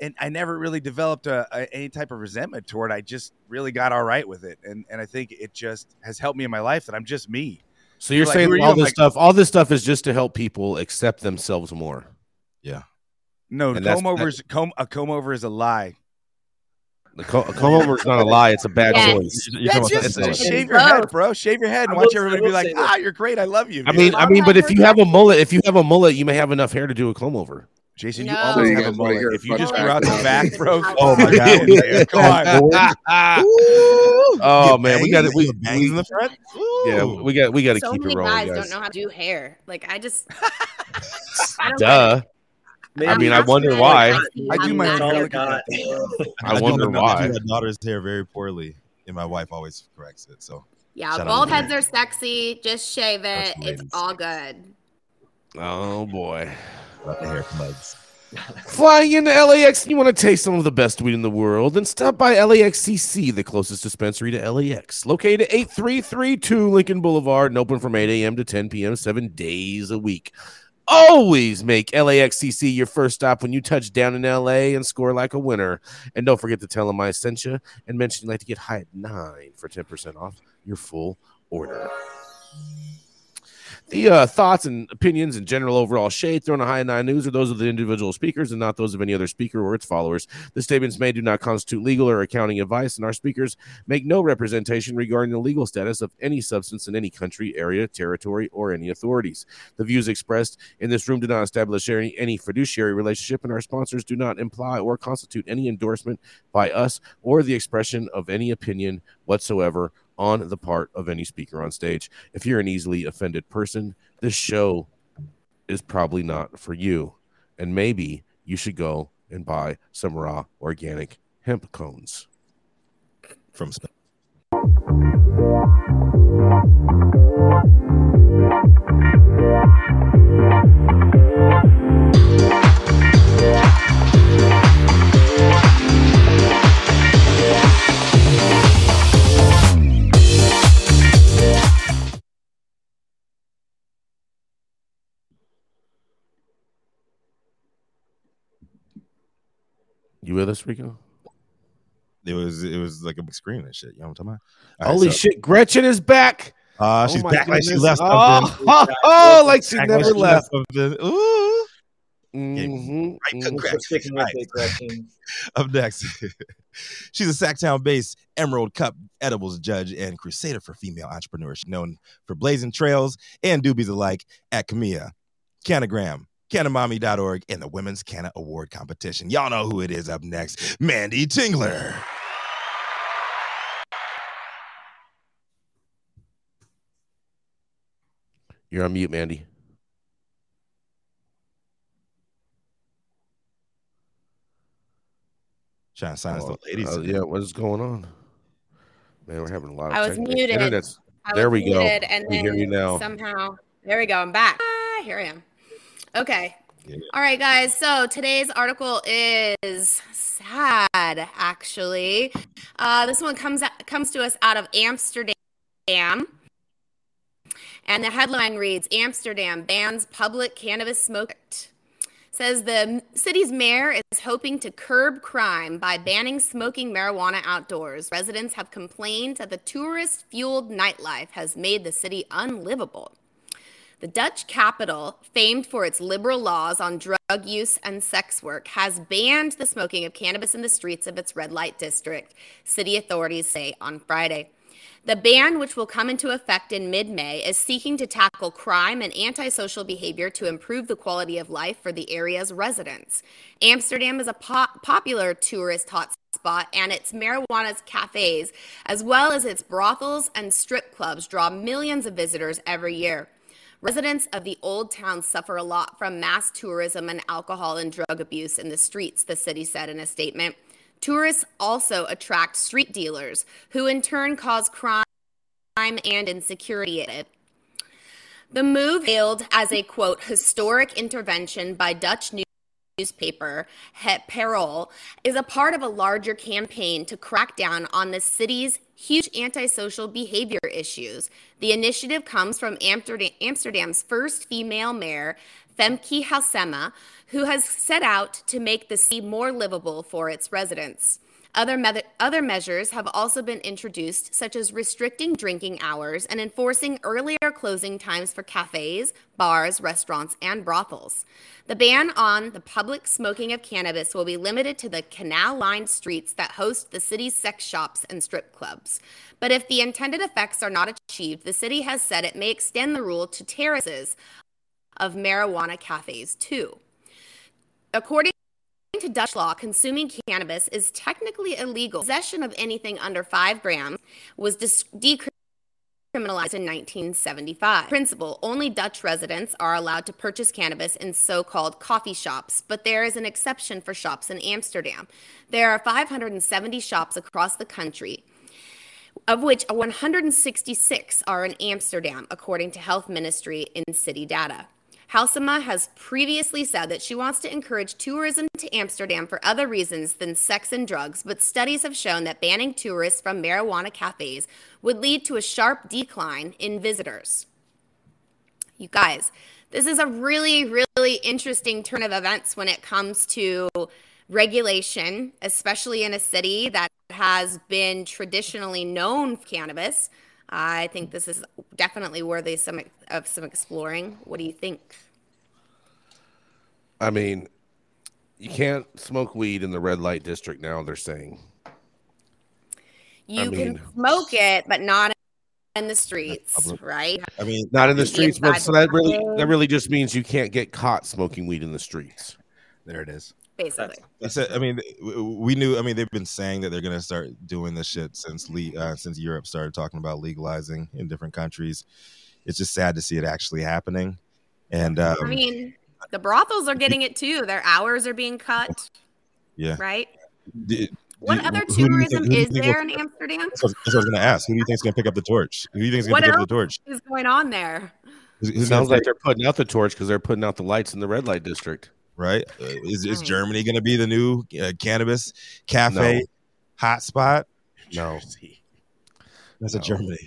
and I never really developed a, a, any type of resentment toward. I just really got all right with it, and and I think it just has helped me in my life that I'm just me. So you're, saying all this like, stuff, all this stuff is just to help people accept themselves more. Yeah. No, and comb over is comb a comb over is a lie. The co- a comb over is not a lie; it's a bad yes. choice. That's just, just shave your head, bro. Shave your head and watch everybody be like, "Ah, you're great. I love you." I mean, I mean, but if you have a mullet, if you have a mullet, you may have enough hair to do a comb over. Jason, No. you So almost you have a mullet. If you just fact grew out the about back, bro. [LAUGHS] Oh my god! Come on. [LAUGHS] oh man, we got it. We, bangs in the front. yeah, we got we got to so keep it rolling, guys, guys. don't know how to do hair. Like I just, [LAUGHS] I don't Duh. Maybe I mean, I wonder really why. nasty. I do my not That's I Look at got. I wonder my- I why. do my daughter's hair very poorly, and my wife always corrects it. So Yeah, Shout bald heads are sexy. Just shave it. It's all good. Oh boy. About the hair plugs. Flying into LAX, you want to taste some of the best weed in the world? Then stop by LAXCC, the closest dispensary to LAX, located at 8332 Lincoln Boulevard and open from 8 a.m. to 10 p.m. seven days a week. Always make LAXCC your first stop when you touch down in LA and score like a winner. And don't forget to tell them I sent you and mention you'd like to get high at nine for 10% off your full order. The uh, thoughts and opinions and general overall shade thrown on High Nine News are those of the individual speakers and not those of any other speaker or its followers. The statements made do not constitute legal or accounting advice, and our speakers make no representation regarding the legal status of any substance in any country, area, territory, or any authorities. The views expressed in this room do not establish any, any fiduciary relationship, and our sponsors do not imply or constitute any endorsement by us or the expression of any opinion whatsoever on the part of any speaker on stage. If you're an easily offended person, this show is probably not for you. And maybe you should go and buy some raw organic hemp cones. from Sp- You with us, Rico? it was it was like a big screen and shit. You know what I'm talking about? All right, Holy so- shit, Gretchen is back. Uh, Oh she's my back like she goodness. left Oh, something. [LAUGHS] oh, oh, [LAUGHS] like she Back never like she left. something. Ooh. Mhm, Right, mhm. congrats. Sticking with Right. [LAUGHS] Up next, she's a Sacktown based Emerald Cup edibles judge and crusader for female entrepreneurs, known for blazing trails and doobies alike at Camilla, Canagram, Canamami.org, and the Women's Canna Award competition. Y'all know who it is up next Manndie Tingler. You're on mute, Manndie. Trying to silence Oh, the ladies. uh, yeah, what is going on? Man, we're having a lot of I was muted. Internet's I There was we go. And We then hear you now. Somehow, there we go. I'm back. Ah, here I am. Okay. Yeah. All right, guys. So today's article is sad, actually. Uh, this one comes comes to us out of Amsterdam. And the headline reads Amsterdam bans public cannabis smoke. Says the city's mayor is hoping to curb crime by banning smoking marijuana outdoors. Residents have complained that the tourist fueled nightlife has made the city unlivable. The Dutch capital, famed for its liberal laws on drug use and sex work, has banned the smoking of cannabis in the streets of its red light district, city authorities say on Friday. The ban, which will come into effect in mid May, is seeking to tackle crime and antisocial behavior to improve the quality of life for the area's residents. Amsterdam is a po- popular tourist hotspot, and its marijuana's cafes, as well as its brothels and strip clubs, draw millions of visitors every year. Residents of the old town suffer a lot from mass tourism and alcohol and drug abuse in the streets, the city said in a statement. Tourists also attract street dealers, who in turn cause crime and insecurity. The move hailed as a quote historic intervention by Dutch news newspaper Het Parool is a part of a larger campaign to crack down on the city's huge antisocial behavior issues. The initiative comes from Amsterdam's first female mayor, Femke Halsema, who has set out to make the city more livable for its residents. Other, me- other measures have also been introduced, such as restricting drinking hours and enforcing earlier closing times for cafes, bars, restaurants, and brothels. The ban on the public smoking of cannabis will be limited to the canal lined streets that host the city's sex shops and strip clubs. But if the intended effects are not achieved, the city has said it may extend the rule to terraces of marijuana cafes too. according to Dutch law, consuming cannabis is technically illegal. Possession of anything under five grams was decriminalized in 1975. Principle only Dutch residents are allowed to purchase cannabis in so called coffee shops, but there is an exception for shops in Amsterdam. There are 570 shops across the country. Of which 166 are in Amsterdam, according to Health Ministry in city data. Halsema has previously said that she wants to encourage tourism to Amsterdam for other reasons than sex and drugs, but studies have shown that banning tourists from marijuana cafes would lead to a sharp decline in visitors. You guys, this is a really, really interesting turn of events when it comes to regulation, especially in a city that has been traditionally known for cannabis. I think this is definitely worthy some of some exploring. What do you think? I mean, you can't smoke weed in the red light district now. They're saying you I can mean- smoke it, but not in the streets, right? I mean, not in the The streets, but so that really that really just means you can't get caught smoking weed in the streets. There it is. Basically. I said, I mean, we knew. I mean, they've been saying that they're going to start doing this shit since le- uh, since Europe started talking about legalizing in different countries. It's just sad to see it actually happening. And um, I mean, the brothels are getting it too. Their hours are being cut, [LAUGHS] yeah, right? D- What d- other who do you think- tourism who do you is there in Amsterdam? That's what, that's what I was going to ask. Who do you think is going to pick up the torch? Who do you think is going to pick up the torch? is going on there? It sounds like they're putting out the torch because they're putting out the lights in the red light district. Right? Uh, is is Hmm. Germany going to be the new uh, cannabis cafe hotspot? No, [LAUGHS] That's a Germany.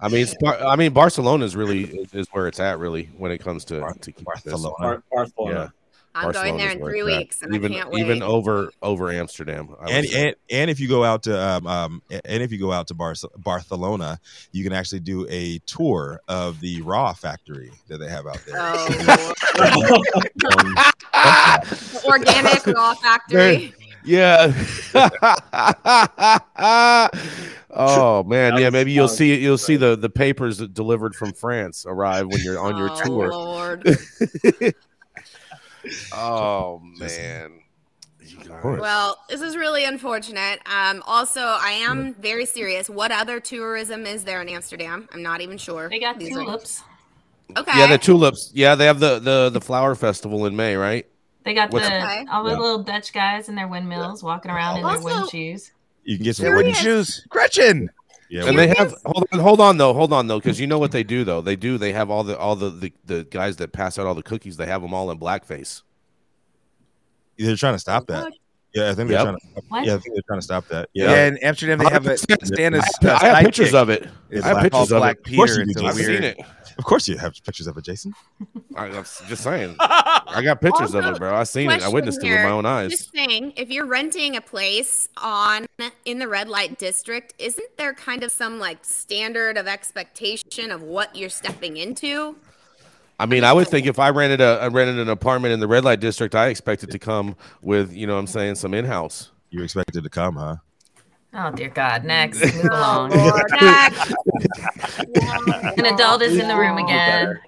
I mean, it's, I mean, Barcelona is really is, is where it's at, really, when it comes to, Bar- to Barcelona. Bar- Barcelona. Yeah, I'm going there in three it's at. weeks, and even I can't wait. even over over Amsterdam. And, say. and and if you go out to um, um and if you go out to Bar- Barcelona, you can actually do a tour of the raw factory that they have out there. Oh, [LAUGHS] Um, the [LAUGHS] organic raw factory. Yeah. [LAUGHS] oh man, yeah. Maybe you'll see you'll see the the papers delivered from France arrive when you're on your oh, tour. Lord. Oh man. You guys- course. Well, this is really unfortunate. Um, also, I am very serious. What other tourism is there in Amsterdam? I'm not even sure. They got These are- tulips. Okay. Yeah, the tulips. Yeah, they have the the the flower festival in May, right? They got What's- the Okay. all the Yeah. little Dutch guys in their windmills walking around in their wooden shoes. you can get some Yeah, wooden shoes. Gretchen. Yeah, and they have hold on, hold on though, hold on though, because you know what they do though. They do. They have all the all the, the the guys that pass out all the cookies. They have them all in blackface. they're trying to stop that. Yeah, I think they're Yep. trying to. What? Yeah, I think they're trying to stop that. Yeah, Yeah, in Amsterdam they have a 100%. Stannis. I, I have sidekick pictures of it. I have pictures of Black it. Of course Peter. you do, It's a I've weird. seen it. Of course you have pictures of it, Jason. [LAUGHS] I, I'm just saying. [LAUGHS] I got pictures of it, bro. I seen it. I question witnessed it with my own eyes. Just saying, if you're renting a place on in the red light district, isn't there kind of some like standard of expectation of what you're stepping into? I mean, I would think if I rented a I rented an apartment in the red light district, I expected to come with, you know, what I'm saying some in house. You expected to come, huh? Oh dear God! Next, [LAUGHS] move Oh, along. Lord. [LAUGHS] Next. [LAUGHS] An adult is in the room again.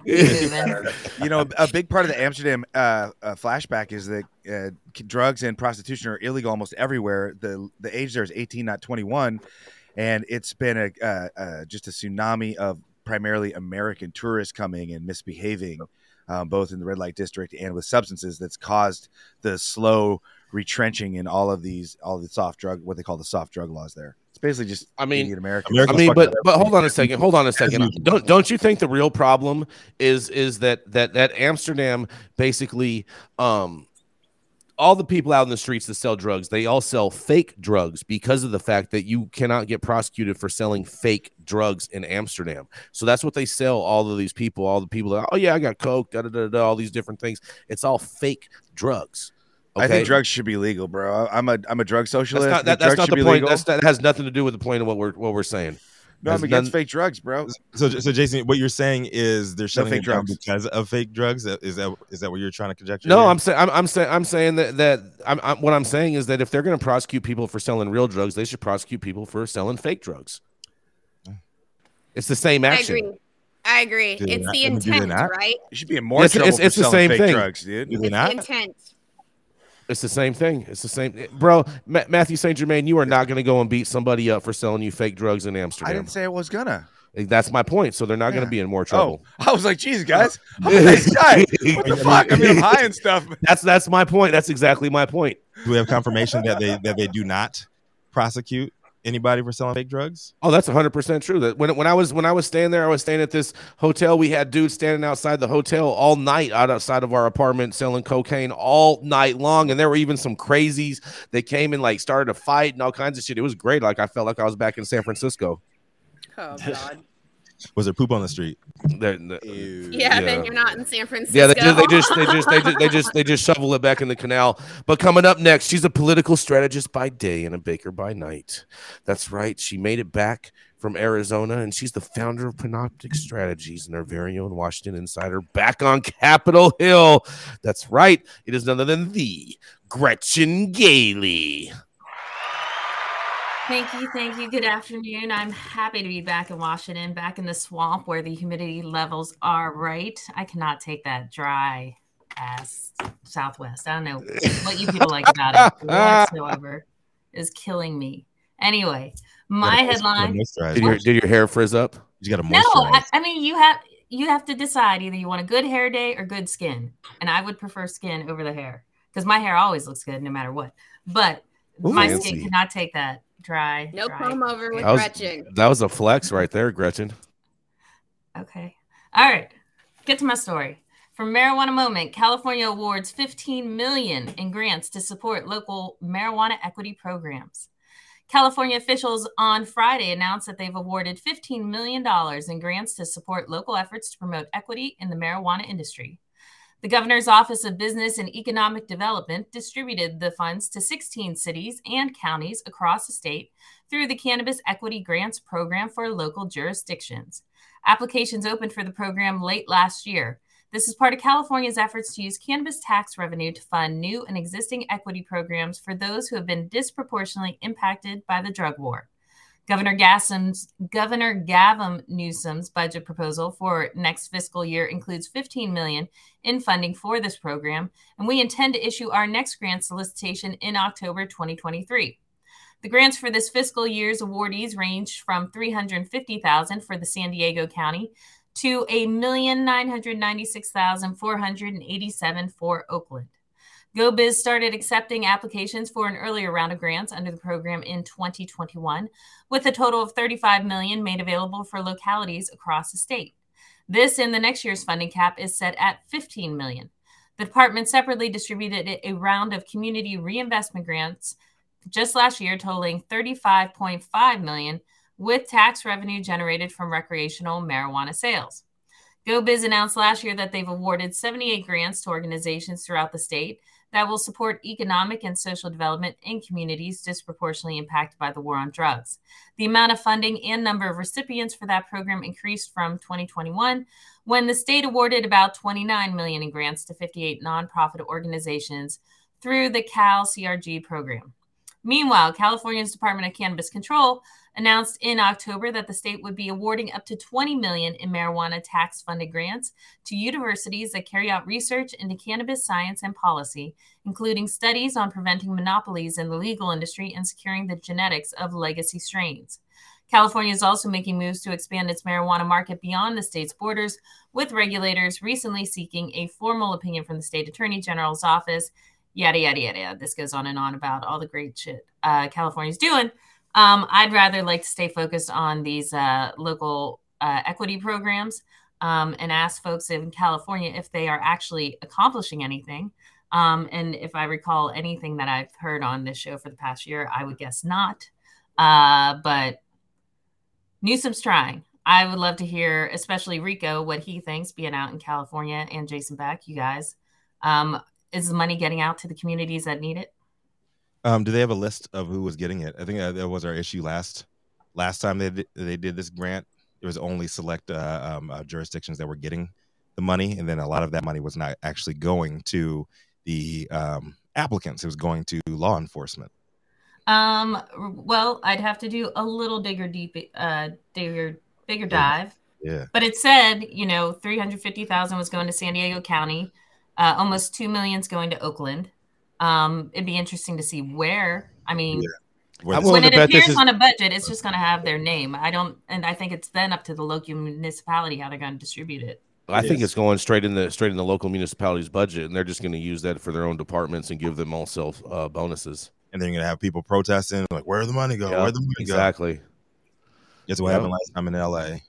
You know, a big part of the Amsterdam uh, uh, flashback is that uh, drugs and prostitution are illegal almost everywhere. the The age there is eighteen, not twenty one, and it's been a uh, uh, just a tsunami of primarily American tourists coming and misbehaving, um, both in the red light district and with substances. That's caused the slow retrenching in all of these, all the soft drug, what they call the soft drug laws. There, it's basically just I mean- idiot Americans. I mean, but but hold on a second. Hold on a second. Don't don't you think the real problem is is that that that Amsterdam basically um all the people out in the streets that sell drugs, they all sell fake drugs because of the fact that you cannot get prosecuted for selling fake drugs in Amsterdam. So that's what they sell all of these people, all the people that, oh yeah, I got coke, da da da da, all these different things. It's all fake drugs. I think drugs should be legal, bro. I- I'm a I'm a drug That's socialist. not, that, that's not the point. That's, that has nothing to do with the point of what we're what we're saying. no, I'm against none- fake drugs, bro. So, so Jason, what you're saying is they're shutting fake drugs. because of fake drugs. Is that is that what you're trying to conjecture? No, here? I'm saying I'm, I'm saying I'm saying that that I'm, I'm what I'm saying is that if they're going to prosecute people for selling real drugs, they should prosecute people for selling fake drugs. [SIGHS] It's the same I action. agree. I agree. Do they It's not- the intent, right? You should be in more It's- trouble it's- for the selling same fake thing. drugs, dude. Do they It's not? the intent. It's the same thing. It's the same, bro. Ma- Mathieu St. Germain, you are not going to go and beat somebody up for selling you fake drugs in Amsterdam. I didn't say I was gonna. Eh, that's my point. So they're not going to be in more trouble. Oh, [LAUGHS] I was like, geez, guys, I'm a [LAUGHS] nice guy. What the fuck? I mean, I'm high and stuff. [LAUGHS] That's that's my point. That's exactly my point. Do we have confirmation that they that they do not prosecute anybody for selling fake drugs? Oh, that's 100% true. That when when I was when I was staying there, I was staying at this hotel. We had dudes standing outside the hotel all night out outside of our apartment selling cocaine all night long and there were even some crazies that came and like started a fight and all kinds of shit. It was great. Like I felt like I was back in San Francisco. Oh god. Was there poop on the street? They're, Yeah, Yeah. then you're not in San Francisco. Yeah, they just, they just they just they just they just they just shovel it back in the canal. But coming up next, she's a political strategist by day and a baker by night. That's right. She made it back from Arizona, and she's the founder of Panoptic Strategies and our very own Washington insider back on Capitol Hill. That's right. It is none other than the Gretchen Gailey. Thank you, thank you. Good afternoon. I'm happy to be back in Washington, back in the swamp where the humidity levels are right. I cannot take that dry ass Southwest. I don't know what you people like about it [LAUGHS] whatsoever. Is killing me. Anyway, my Gotta headline. Did your, did your hair frizz up? You got to No. I, I mean you have you have to decide either you want a good hair day or good skin, and I would prefer skin over the hair because my hair always looks good no matter what. But Ooh, my fancy. skin cannot take that dry. No dry. comb over with That was, Gretchen. that was a flex right there, Gretchen. Okay. All right. Get to my story. From Marijuana Moment, California awards 15 million in grants to support local marijuana equity programs. California officials on Friday announced that they've awarded $15 million in grants to support local efforts to promote equity in the marijuana industry. The governor's Office of Business and Economic Development distributed the funds to 16 cities and counties across the state through the Cannabis Equity Grants Program for local jurisdictions. Applications opened for the program late last year. This is part of California's efforts to use cannabis tax revenue to fund new and existing equity programs for those who have been disproportionately impacted by the drug war. Governor Gassam's, Governor Gavin Newsom's budget proposal for next fiscal year includes 15 million in funding for this program, and we intend to issue our next grant solicitation in October 2023. The grants for this fiscal year's awardees range from 350,000 for the San Diego County to a million nine hundred ninety-six thousand four hundred and eighty-seven for Oakland. GoBiz started accepting applications for an earlier round of grants under the program in 2021, with a total of 35 million made available for localities across the state. This in the next year's funding cap is set at 15 million. The department separately distributed a round of community reinvestment grants just last year totaling 35.5 million with tax revenue generated from recreational marijuana sales. GoBiz announced last year that they've awarded 78 grants to organizations throughout the state that will support economic and social development in communities disproportionately impacted by the war on drugs. The amount of funding and number of recipients for that program increased from 2021 when the state awarded about 29 million in grants to 58 nonprofit organizations through the Cal CRG program. Meanwhile, California's Department of Cannabis Control announced in October that the state would be awarding up to 20 million in marijuana tax funded grants to universities that carry out research into cannabis science and policy, including studies on preventing monopolies in the legal industry and securing the genetics of legacy strains. California is also making moves to expand its marijuana market beyond the state's borders, with regulators recently seeking a formal opinion from the state attorney general's office. Yada, yada, yada. This goes on and on about all the great shit uh, California's doing. Um, I'd rather like to stay focused on these uh, local uh, equity programs um, and ask folks in California if they are actually accomplishing anything. Um, and if I recall anything that I've heard on this show for the past year, I would guess not. Uh, but Newsom's trying. I would love to hear, especially Rico, what he thinks being out in California and Jason Beck, you guys. Um, is the money getting out to the communities that need it? Um, do they have a list of who was getting it? I think that, that was our issue last last time they did, they did this grant. It was only select uh, um, uh, jurisdictions that were getting the money, and then a lot of that money was not actually going to the um, applicants. It was going to law enforcement. Um, well, I'd have to do a little bigger deep, uh, bigger, bigger dive. Yeah. But it said, you know, 350,000 was going to San Diego County. Uh, almost 2 million is going to Oakland. Um, it'd be interesting to see where. I mean, Yeah. I'm when it to bet this appears is- on a budget, it's just going to have their name. I don't, and I think it's then up to the local municipality how they're going to distribute it. I think it's going straight in the straight in the local municipality's budget, and they're just going to use that for their own departments and give them also uh, bonuses. And then you're gonna have people protesting, like, "Where the money go? Yep, Where the money exactly. go?" That's what Yep. happened last time in L.A.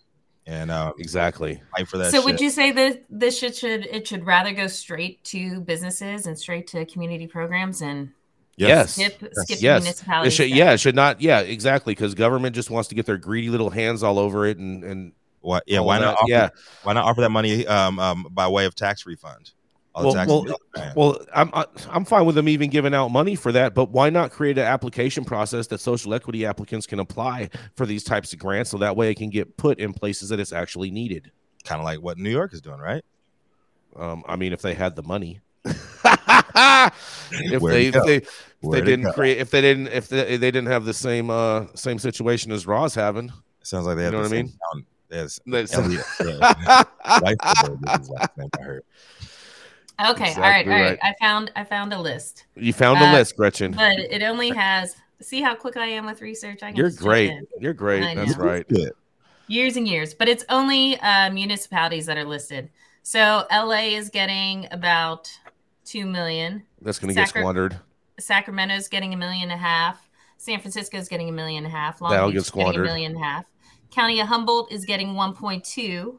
And um, exactly fight for that. so shit. would you say that this should, should it should rather go straight to businesses and straight to community programs and Yes. skip skip the yes. It should, yeah, it should not. Yeah, exactly. Because government just wants to get their greedy little hands all over it, and and Why, yeah, why not? Offer, Yeah. why not offer that money um, um, by way of tax refund? All Well, well, well, I'm I'm fine with them even giving out money for that, but why not create an application process that social equity applicants can apply for these types of grants, so that way it can get put in places that it's actually needed. Kind of like what New York is doing, right? Um, I mean, if they had the money, [LAUGHS] if Where'd they if they, if they didn't create, if they didn't, if they, they didn't have the same uh same situation as Raw's having, Sounds like they you have know the what I same mean? sound as Elliot, yeah. Weisberg is his last name, I heard. Okay, all right, Exactly all right. right. I found I found a list. You found the Uh, list, Gretchen. But it only has see how quick I am with research. I can You're just jump great. You're great. That's right. Years and years, but it's only uh, municipalities that are listed. So LA is getting about two million. That's going to get squandered. Sacramento's getting a million and a half. San Francisco's getting a million and a half. Long That'll Beach get is getting a million and a half. County of Humboldt is getting 1.2.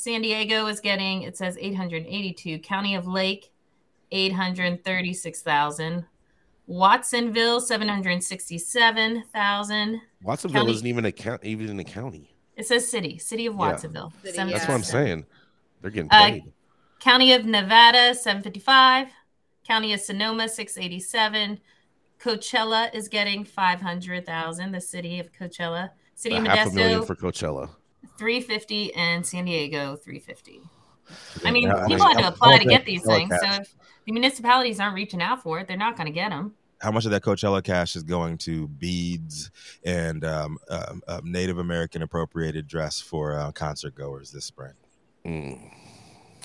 San Diego is getting, it says 882. County of Lake, 836,000. Watsonville, 767,000. Watsonville County- isn't even a count, even in the county. It says city, city of Yeah. Watsonville. City, That's what I'm saying. They're getting Uh, paid. County of Nevada, 755. County of Sonoma, 687. Coachella is getting 500,000. The city of Coachella. City A of half a million for Coachella. 350. And San Diego, 350. I mean, Yeah, people mean, had to apply to get these Coachella things. So if the municipalities aren't reaching out for it, they're not going to get them. How much of that Coachella cash is going to beads and um, um, um, Native American appropriated dress for uh, concert goers this spring? Mm.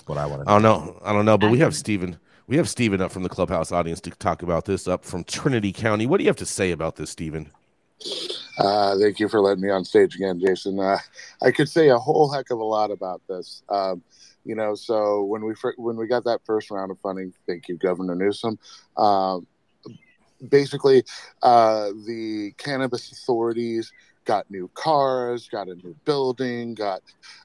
What I want to I don't know. I don't know, but we have Stephen. We have Stephen up from the clubhouse audience to talk about this up from Trinity County. What do you have to say about this, Stephen? Uh, thank you for letting me on stage again, Jason. Uh, I could say a whole heck of a lot about this. Um, you know, so when we fir- when we got that first round of funding, thank you, Governor Newsom. Um, basically, uh, the cannabis authorities got new cars, got a new building, got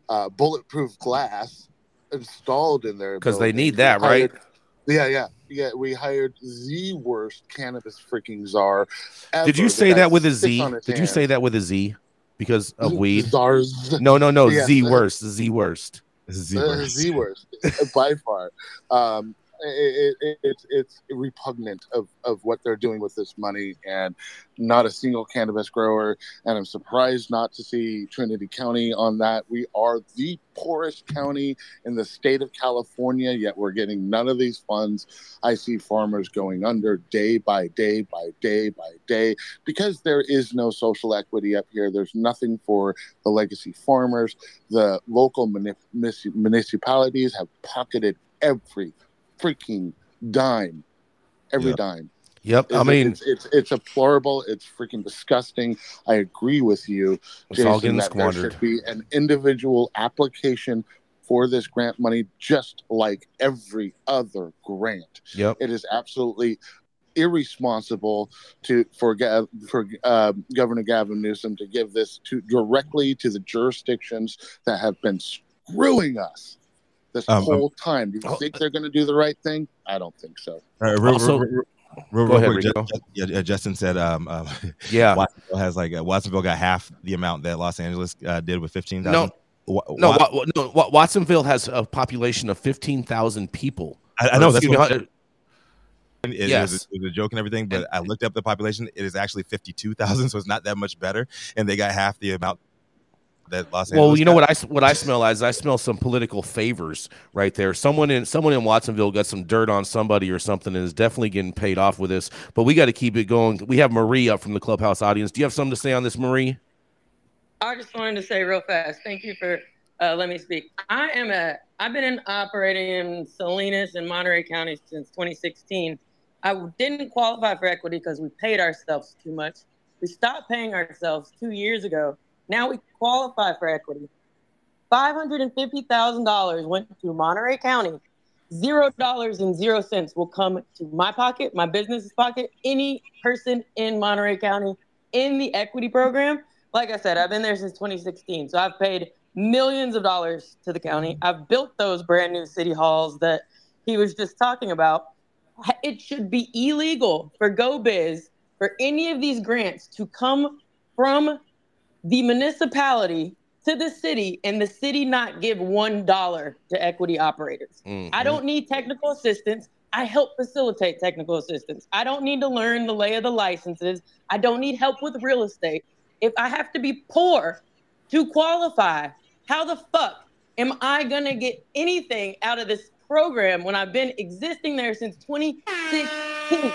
uh, bulletproof glass installed in their Because they need that, right? hired- yeah, yeah, yeah. We hired the worst cannabis freaking czar. Ever. Did you say that with a Z? sits Z? on his Did you say that with a Z? Because of weed? Czars. No, no, no. [LAUGHS] Yes. Z worst. Z worst. Z Uh, Z worst by far. Um, it, it, it's it's repugnant of, of what they're doing with this money, and not a single cannabis grower. And I'm surprised not to see Trinity County on that. We are the poorest county in the state of California, yet we're getting none of these funds. I see farmers going under day by day by day by day because there is no social equity up here. There's nothing for the legacy farmers. The local muni- municipalities have pocketed every freaking dime, every Yeah. dime. Yep. I mean, it's, it's it's deplorable. It's freaking disgusting. I agree with you, It's all Jason, getting that there should be an individual application for this grant money, just like every other grant. Yep. It is absolutely irresponsible to for for uh, Governor Gavin Newsom to give this to directly to the jurisdictions that have been screwing us this Um, um, whole time. Do you oh, think they're going to do the right thing? I don't think so. All right, real, Also- real, real, real, Go real ahead, quick, Rico. Ju- Ju- yeah, Justin said, um, um, [LAUGHS] Yeah. Watsonville has like uh, Watsonville got half the amount that Los Angeles uh, did with fifteen No. thousand. Wa- No, Wa- Wa- Wa- no. Watsonville has a population of fifteen thousand people. I, I know that's excuse what it, it Yes. was, a, it was a joke and everything, but I looked up the population. It is actually fifty-two thousand, so it's not that much better, and they got half the amount that Los Angeles. Well, you know got. what I s- what I smell as I smell some political favors right there. Someone in someone in Watsonville got some dirt on somebody or something and is definitely getting paid off with this. But we got to keep it going. We have Marie up from the clubhouse audience. Do you have something to say on this, Marie? I just wanted to say real fast. Thank you for uh, letting me speak. I am a. I've been in, operating in Salinas and Monterey County since 2016, I didn't qualify for equity because we paid ourselves too much. We stopped paying ourselves two years ago. Now we qualify for equity. $550,000 went to Monterey County. Zero dollars and zero cents will come to my pocket, my business's pocket, any person in Monterey County in the equity program. Like I said, I've been there since 2016. So I've paid millions of dollars to the county. I've built those brand new city halls that he was just talking about. It should be illegal for GoBiz for any of these grants to come from the municipality to the city and the city not give one dollar to equity operators. Mm-hmm. I don't need technical assistance. I help facilitate technical assistance. I don't need to learn the lay of the licenses. I don't need help with real estate. If I have to be poor to qualify, how the fuck am I going to get anything out of this program when I've been existing there since 2016?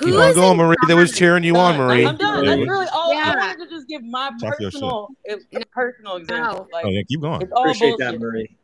Keep on going, Marie. That was cheering you on, Marie. I'm done. That's really all. Yeah. I wanted to just give my personal, personal example. Like, oh, yeah, keep going. Appreciate that, Marie.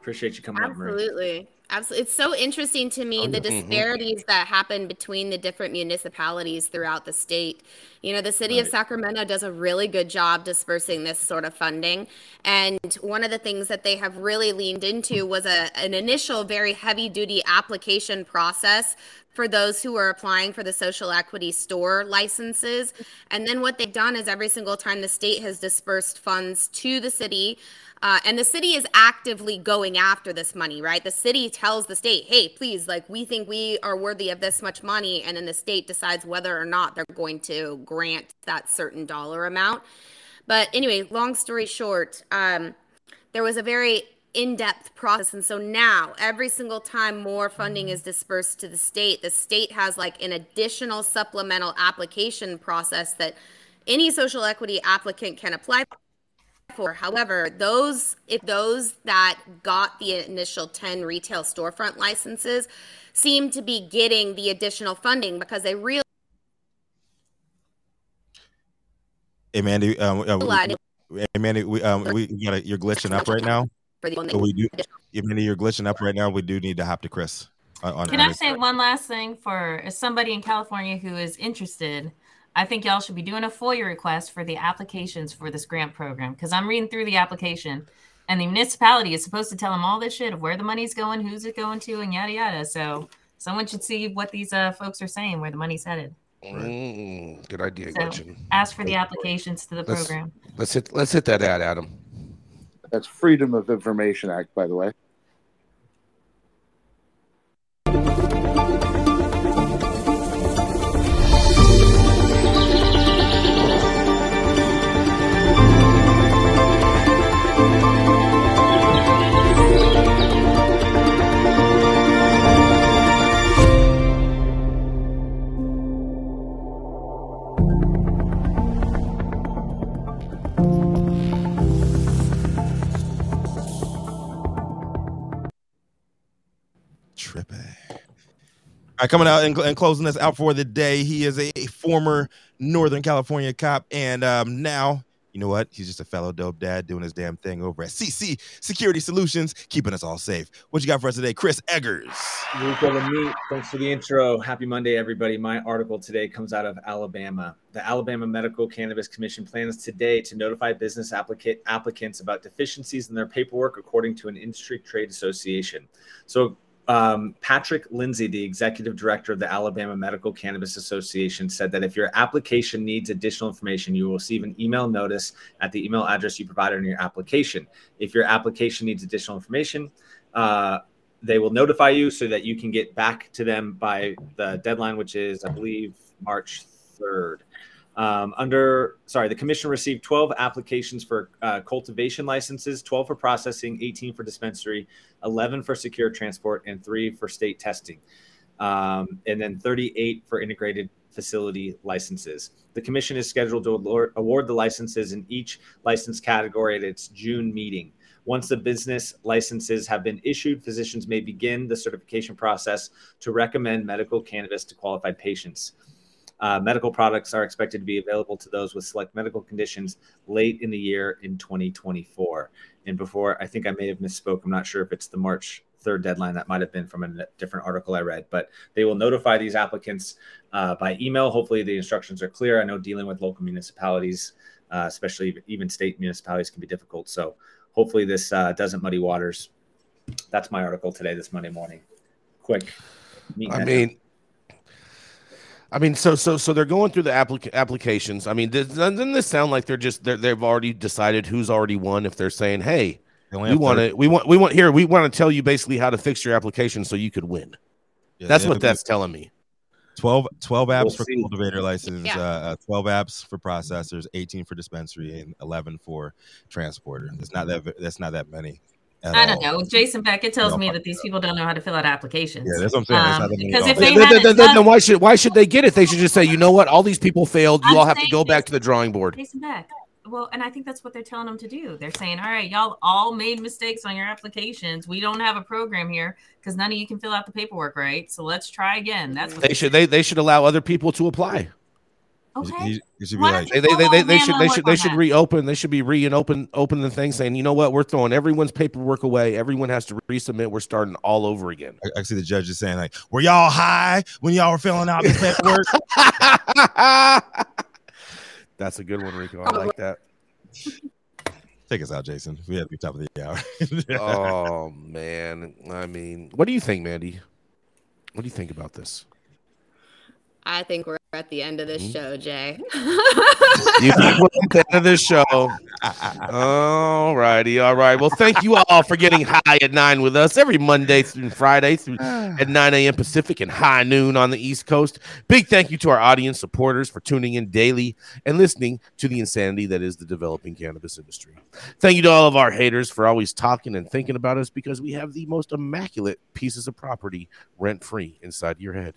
Appreciate you coming Absolutely. up, Absolutely. Absolutely. It's so interesting to me the mm-hmm. disparities mm-hmm. that happen between the different municipalities throughout the state. You know, the city right. of Sacramento does a really good job dispersing this sort of funding. And one of the things that they have really leaned into was a, an initial very heavy duty application process for those who are applying for the social equity store licenses. And then what they've done is every single time the state has dispersed funds to the city, uh, and the city is actively going after this money, right? The city tells the state, hey, please, like, we think we are worthy of this much money. And then the state decides whether or not they're going to grant that certain dollar amount. But anyway, long story short, um, there was a very in-depth process and so now every single time more funding is dispersed to the state the state has like an additional supplemental application process that any social equity applicant can apply for however those if those that got the initial 10 retail storefront licenses seem to be getting the additional funding because they really Hey Manndie, um, uh, we, hey Manndie, we um, we got a, you're glitching up right now for the one so we do. Even you're glitching up right now, we do need to hop to Chris. On, Can I say one last thing for somebody in California who is interested? I think y'all should be doing a FOIA request for the applications for this grant program because I'm reading through the application and the municipality is supposed to tell them all this shit of where the money's going, who's it going to, and yada yada. So someone should see what these uh, folks are saying, where the money's headed. Mm, good idea, so Gretchen. Ask for the applications to the let's, program. Let's hit let's hit that ad, Adam. That's Freedom of Information Act, by the way. Right, coming out and, and, closing us out for the day. He is a, a former Northern California cop, and um, now you know what? He's just a fellow dope dad doing his damn thing over at CC Security Solutions, keeping us all safe. What you got for us today, Chris Eggers? Thanks for the intro. Happy Monday, everybody. My article today comes out of Alabama. The Alabama Medical Cannabis Commission plans today to notify business applica- applicants about deficiencies in their paperwork, according to an industry trade association. So, um, Patrick Lindsay, the executive director of the Alabama Medical Cannabis Association, said that if your application needs additional information, you will receive an email notice at the email address you provided in your application. If your application needs additional information, uh, they will notify you so that you can get back to them by the deadline, which is, I believe, March 3rd. Um, under, sorry, the commission received 12 applications for uh, cultivation licenses, 12 for processing, 18 for dispensary, 11 for secure transport, and three for state testing, um, and then 38 for integrated facility licenses. The commission is scheduled to award, award the licenses in each license category at its June meeting. Once the business licenses have been issued, physicians may begin the certification process to recommend medical cannabis to qualified patients. Uh, medical products are expected to be available to those with select medical conditions late in the year in 2024. And before, I think I may have misspoke. I'm not sure if it's the March third deadline. That might have been from a different article I read, but they will notify these applicants uh, by email. Hopefully, the instructions are clear. I know dealing with local municipalities, uh, especially even state municipalities, can be difficult. So hopefully, this uh, doesn't muddy waters. That's my article today, this Monday morning. Quick. I mean, I mean, so so so they're going through the applica- applications. I mean, doesn't this sound like they're just they're, they've already decided who's already won? If they're saying, "Hey, we want to, we want, we want here, we want to tell you basically how to fix your application so you could win." Yeah, that's what that's telling me. 12, 12 apps we'll for see. cultivator license, yeah. Uh, uh, 12 apps for processors, 18 for dispensary, and 11 for transporter. That's not that. That's not that many. I don't know. Jason Beckett tells me that these people don't know how to fill out applications. Yeah, that's what I'm saying. Um, because if they then, then, then, then, why should why should they get it? They should just say, you know what, all these people failed. You I'm all have to go back to the drawing board. Jason Beck. Well, and I think that's what they're telling them to do. They're saying, all right, y'all all made mistakes on your applications. We don't have a program here because none of you can fill out the paperwork right. So let's try again. That's what they should. They they should allow other people to apply. Okay. He, should be like, they, they, they, they, they should they should they should that? reopen. They should be re and open open the thing saying, you know what, we're throwing everyone's paperwork away. Everyone has to resubmit. We're starting all over again. I, I see the judge is saying like, were y'all high when y'all were filling out this paperwork? [LAUGHS] That's a good one, Rico. I like that. Take us out, Jason. We have the top of the hour. oh man, I mean, what do you think, Manndie? What do you think about this? I think we're at the end of this mm-hmm. show, Jay. you think we're at the end of this show? all righty, all right. Well, thank you all for getting high at nine with us every Monday through Friday through [SIGHS] at 9 a.m. Pacific and high noon on the East Coast. Big thank you to our audience supporters for tuning in daily and listening to the insanity that is the developing cannabis industry. Thank you to all of our haters for always talking and thinking about us because we have the most immaculate pieces of property rent free inside your head.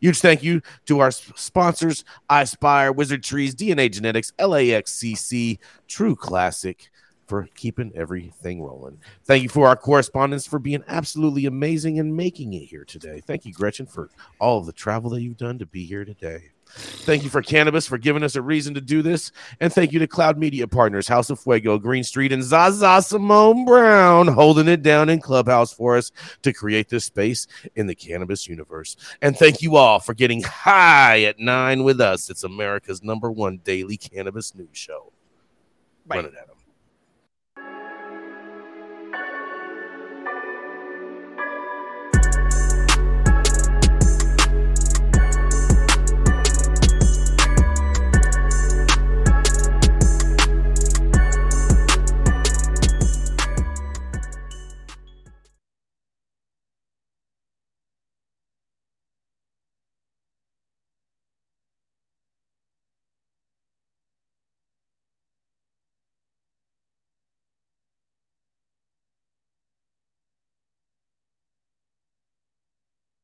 Huge thank you to our sponsors, iSpire, Wizard Trees, DNA Genetics, LAXCC, True Classic, for keeping everything rolling. Thank you for our correspondents for being absolutely amazing and making it here today. Thank you, Gretchen, for all of the travel that you've done to be here today. Thank you for Cannabis for giving us a reason to do this. And thank you to Cloud Media Partners, House of Fuego, Green Street, and Zaza Simone Brown holding it down in Clubhouse for us to create this space in the cannabis universe. And thank you all for getting high at nine with us. It's America's number one daily cannabis news show. Bye. Run it, Adam.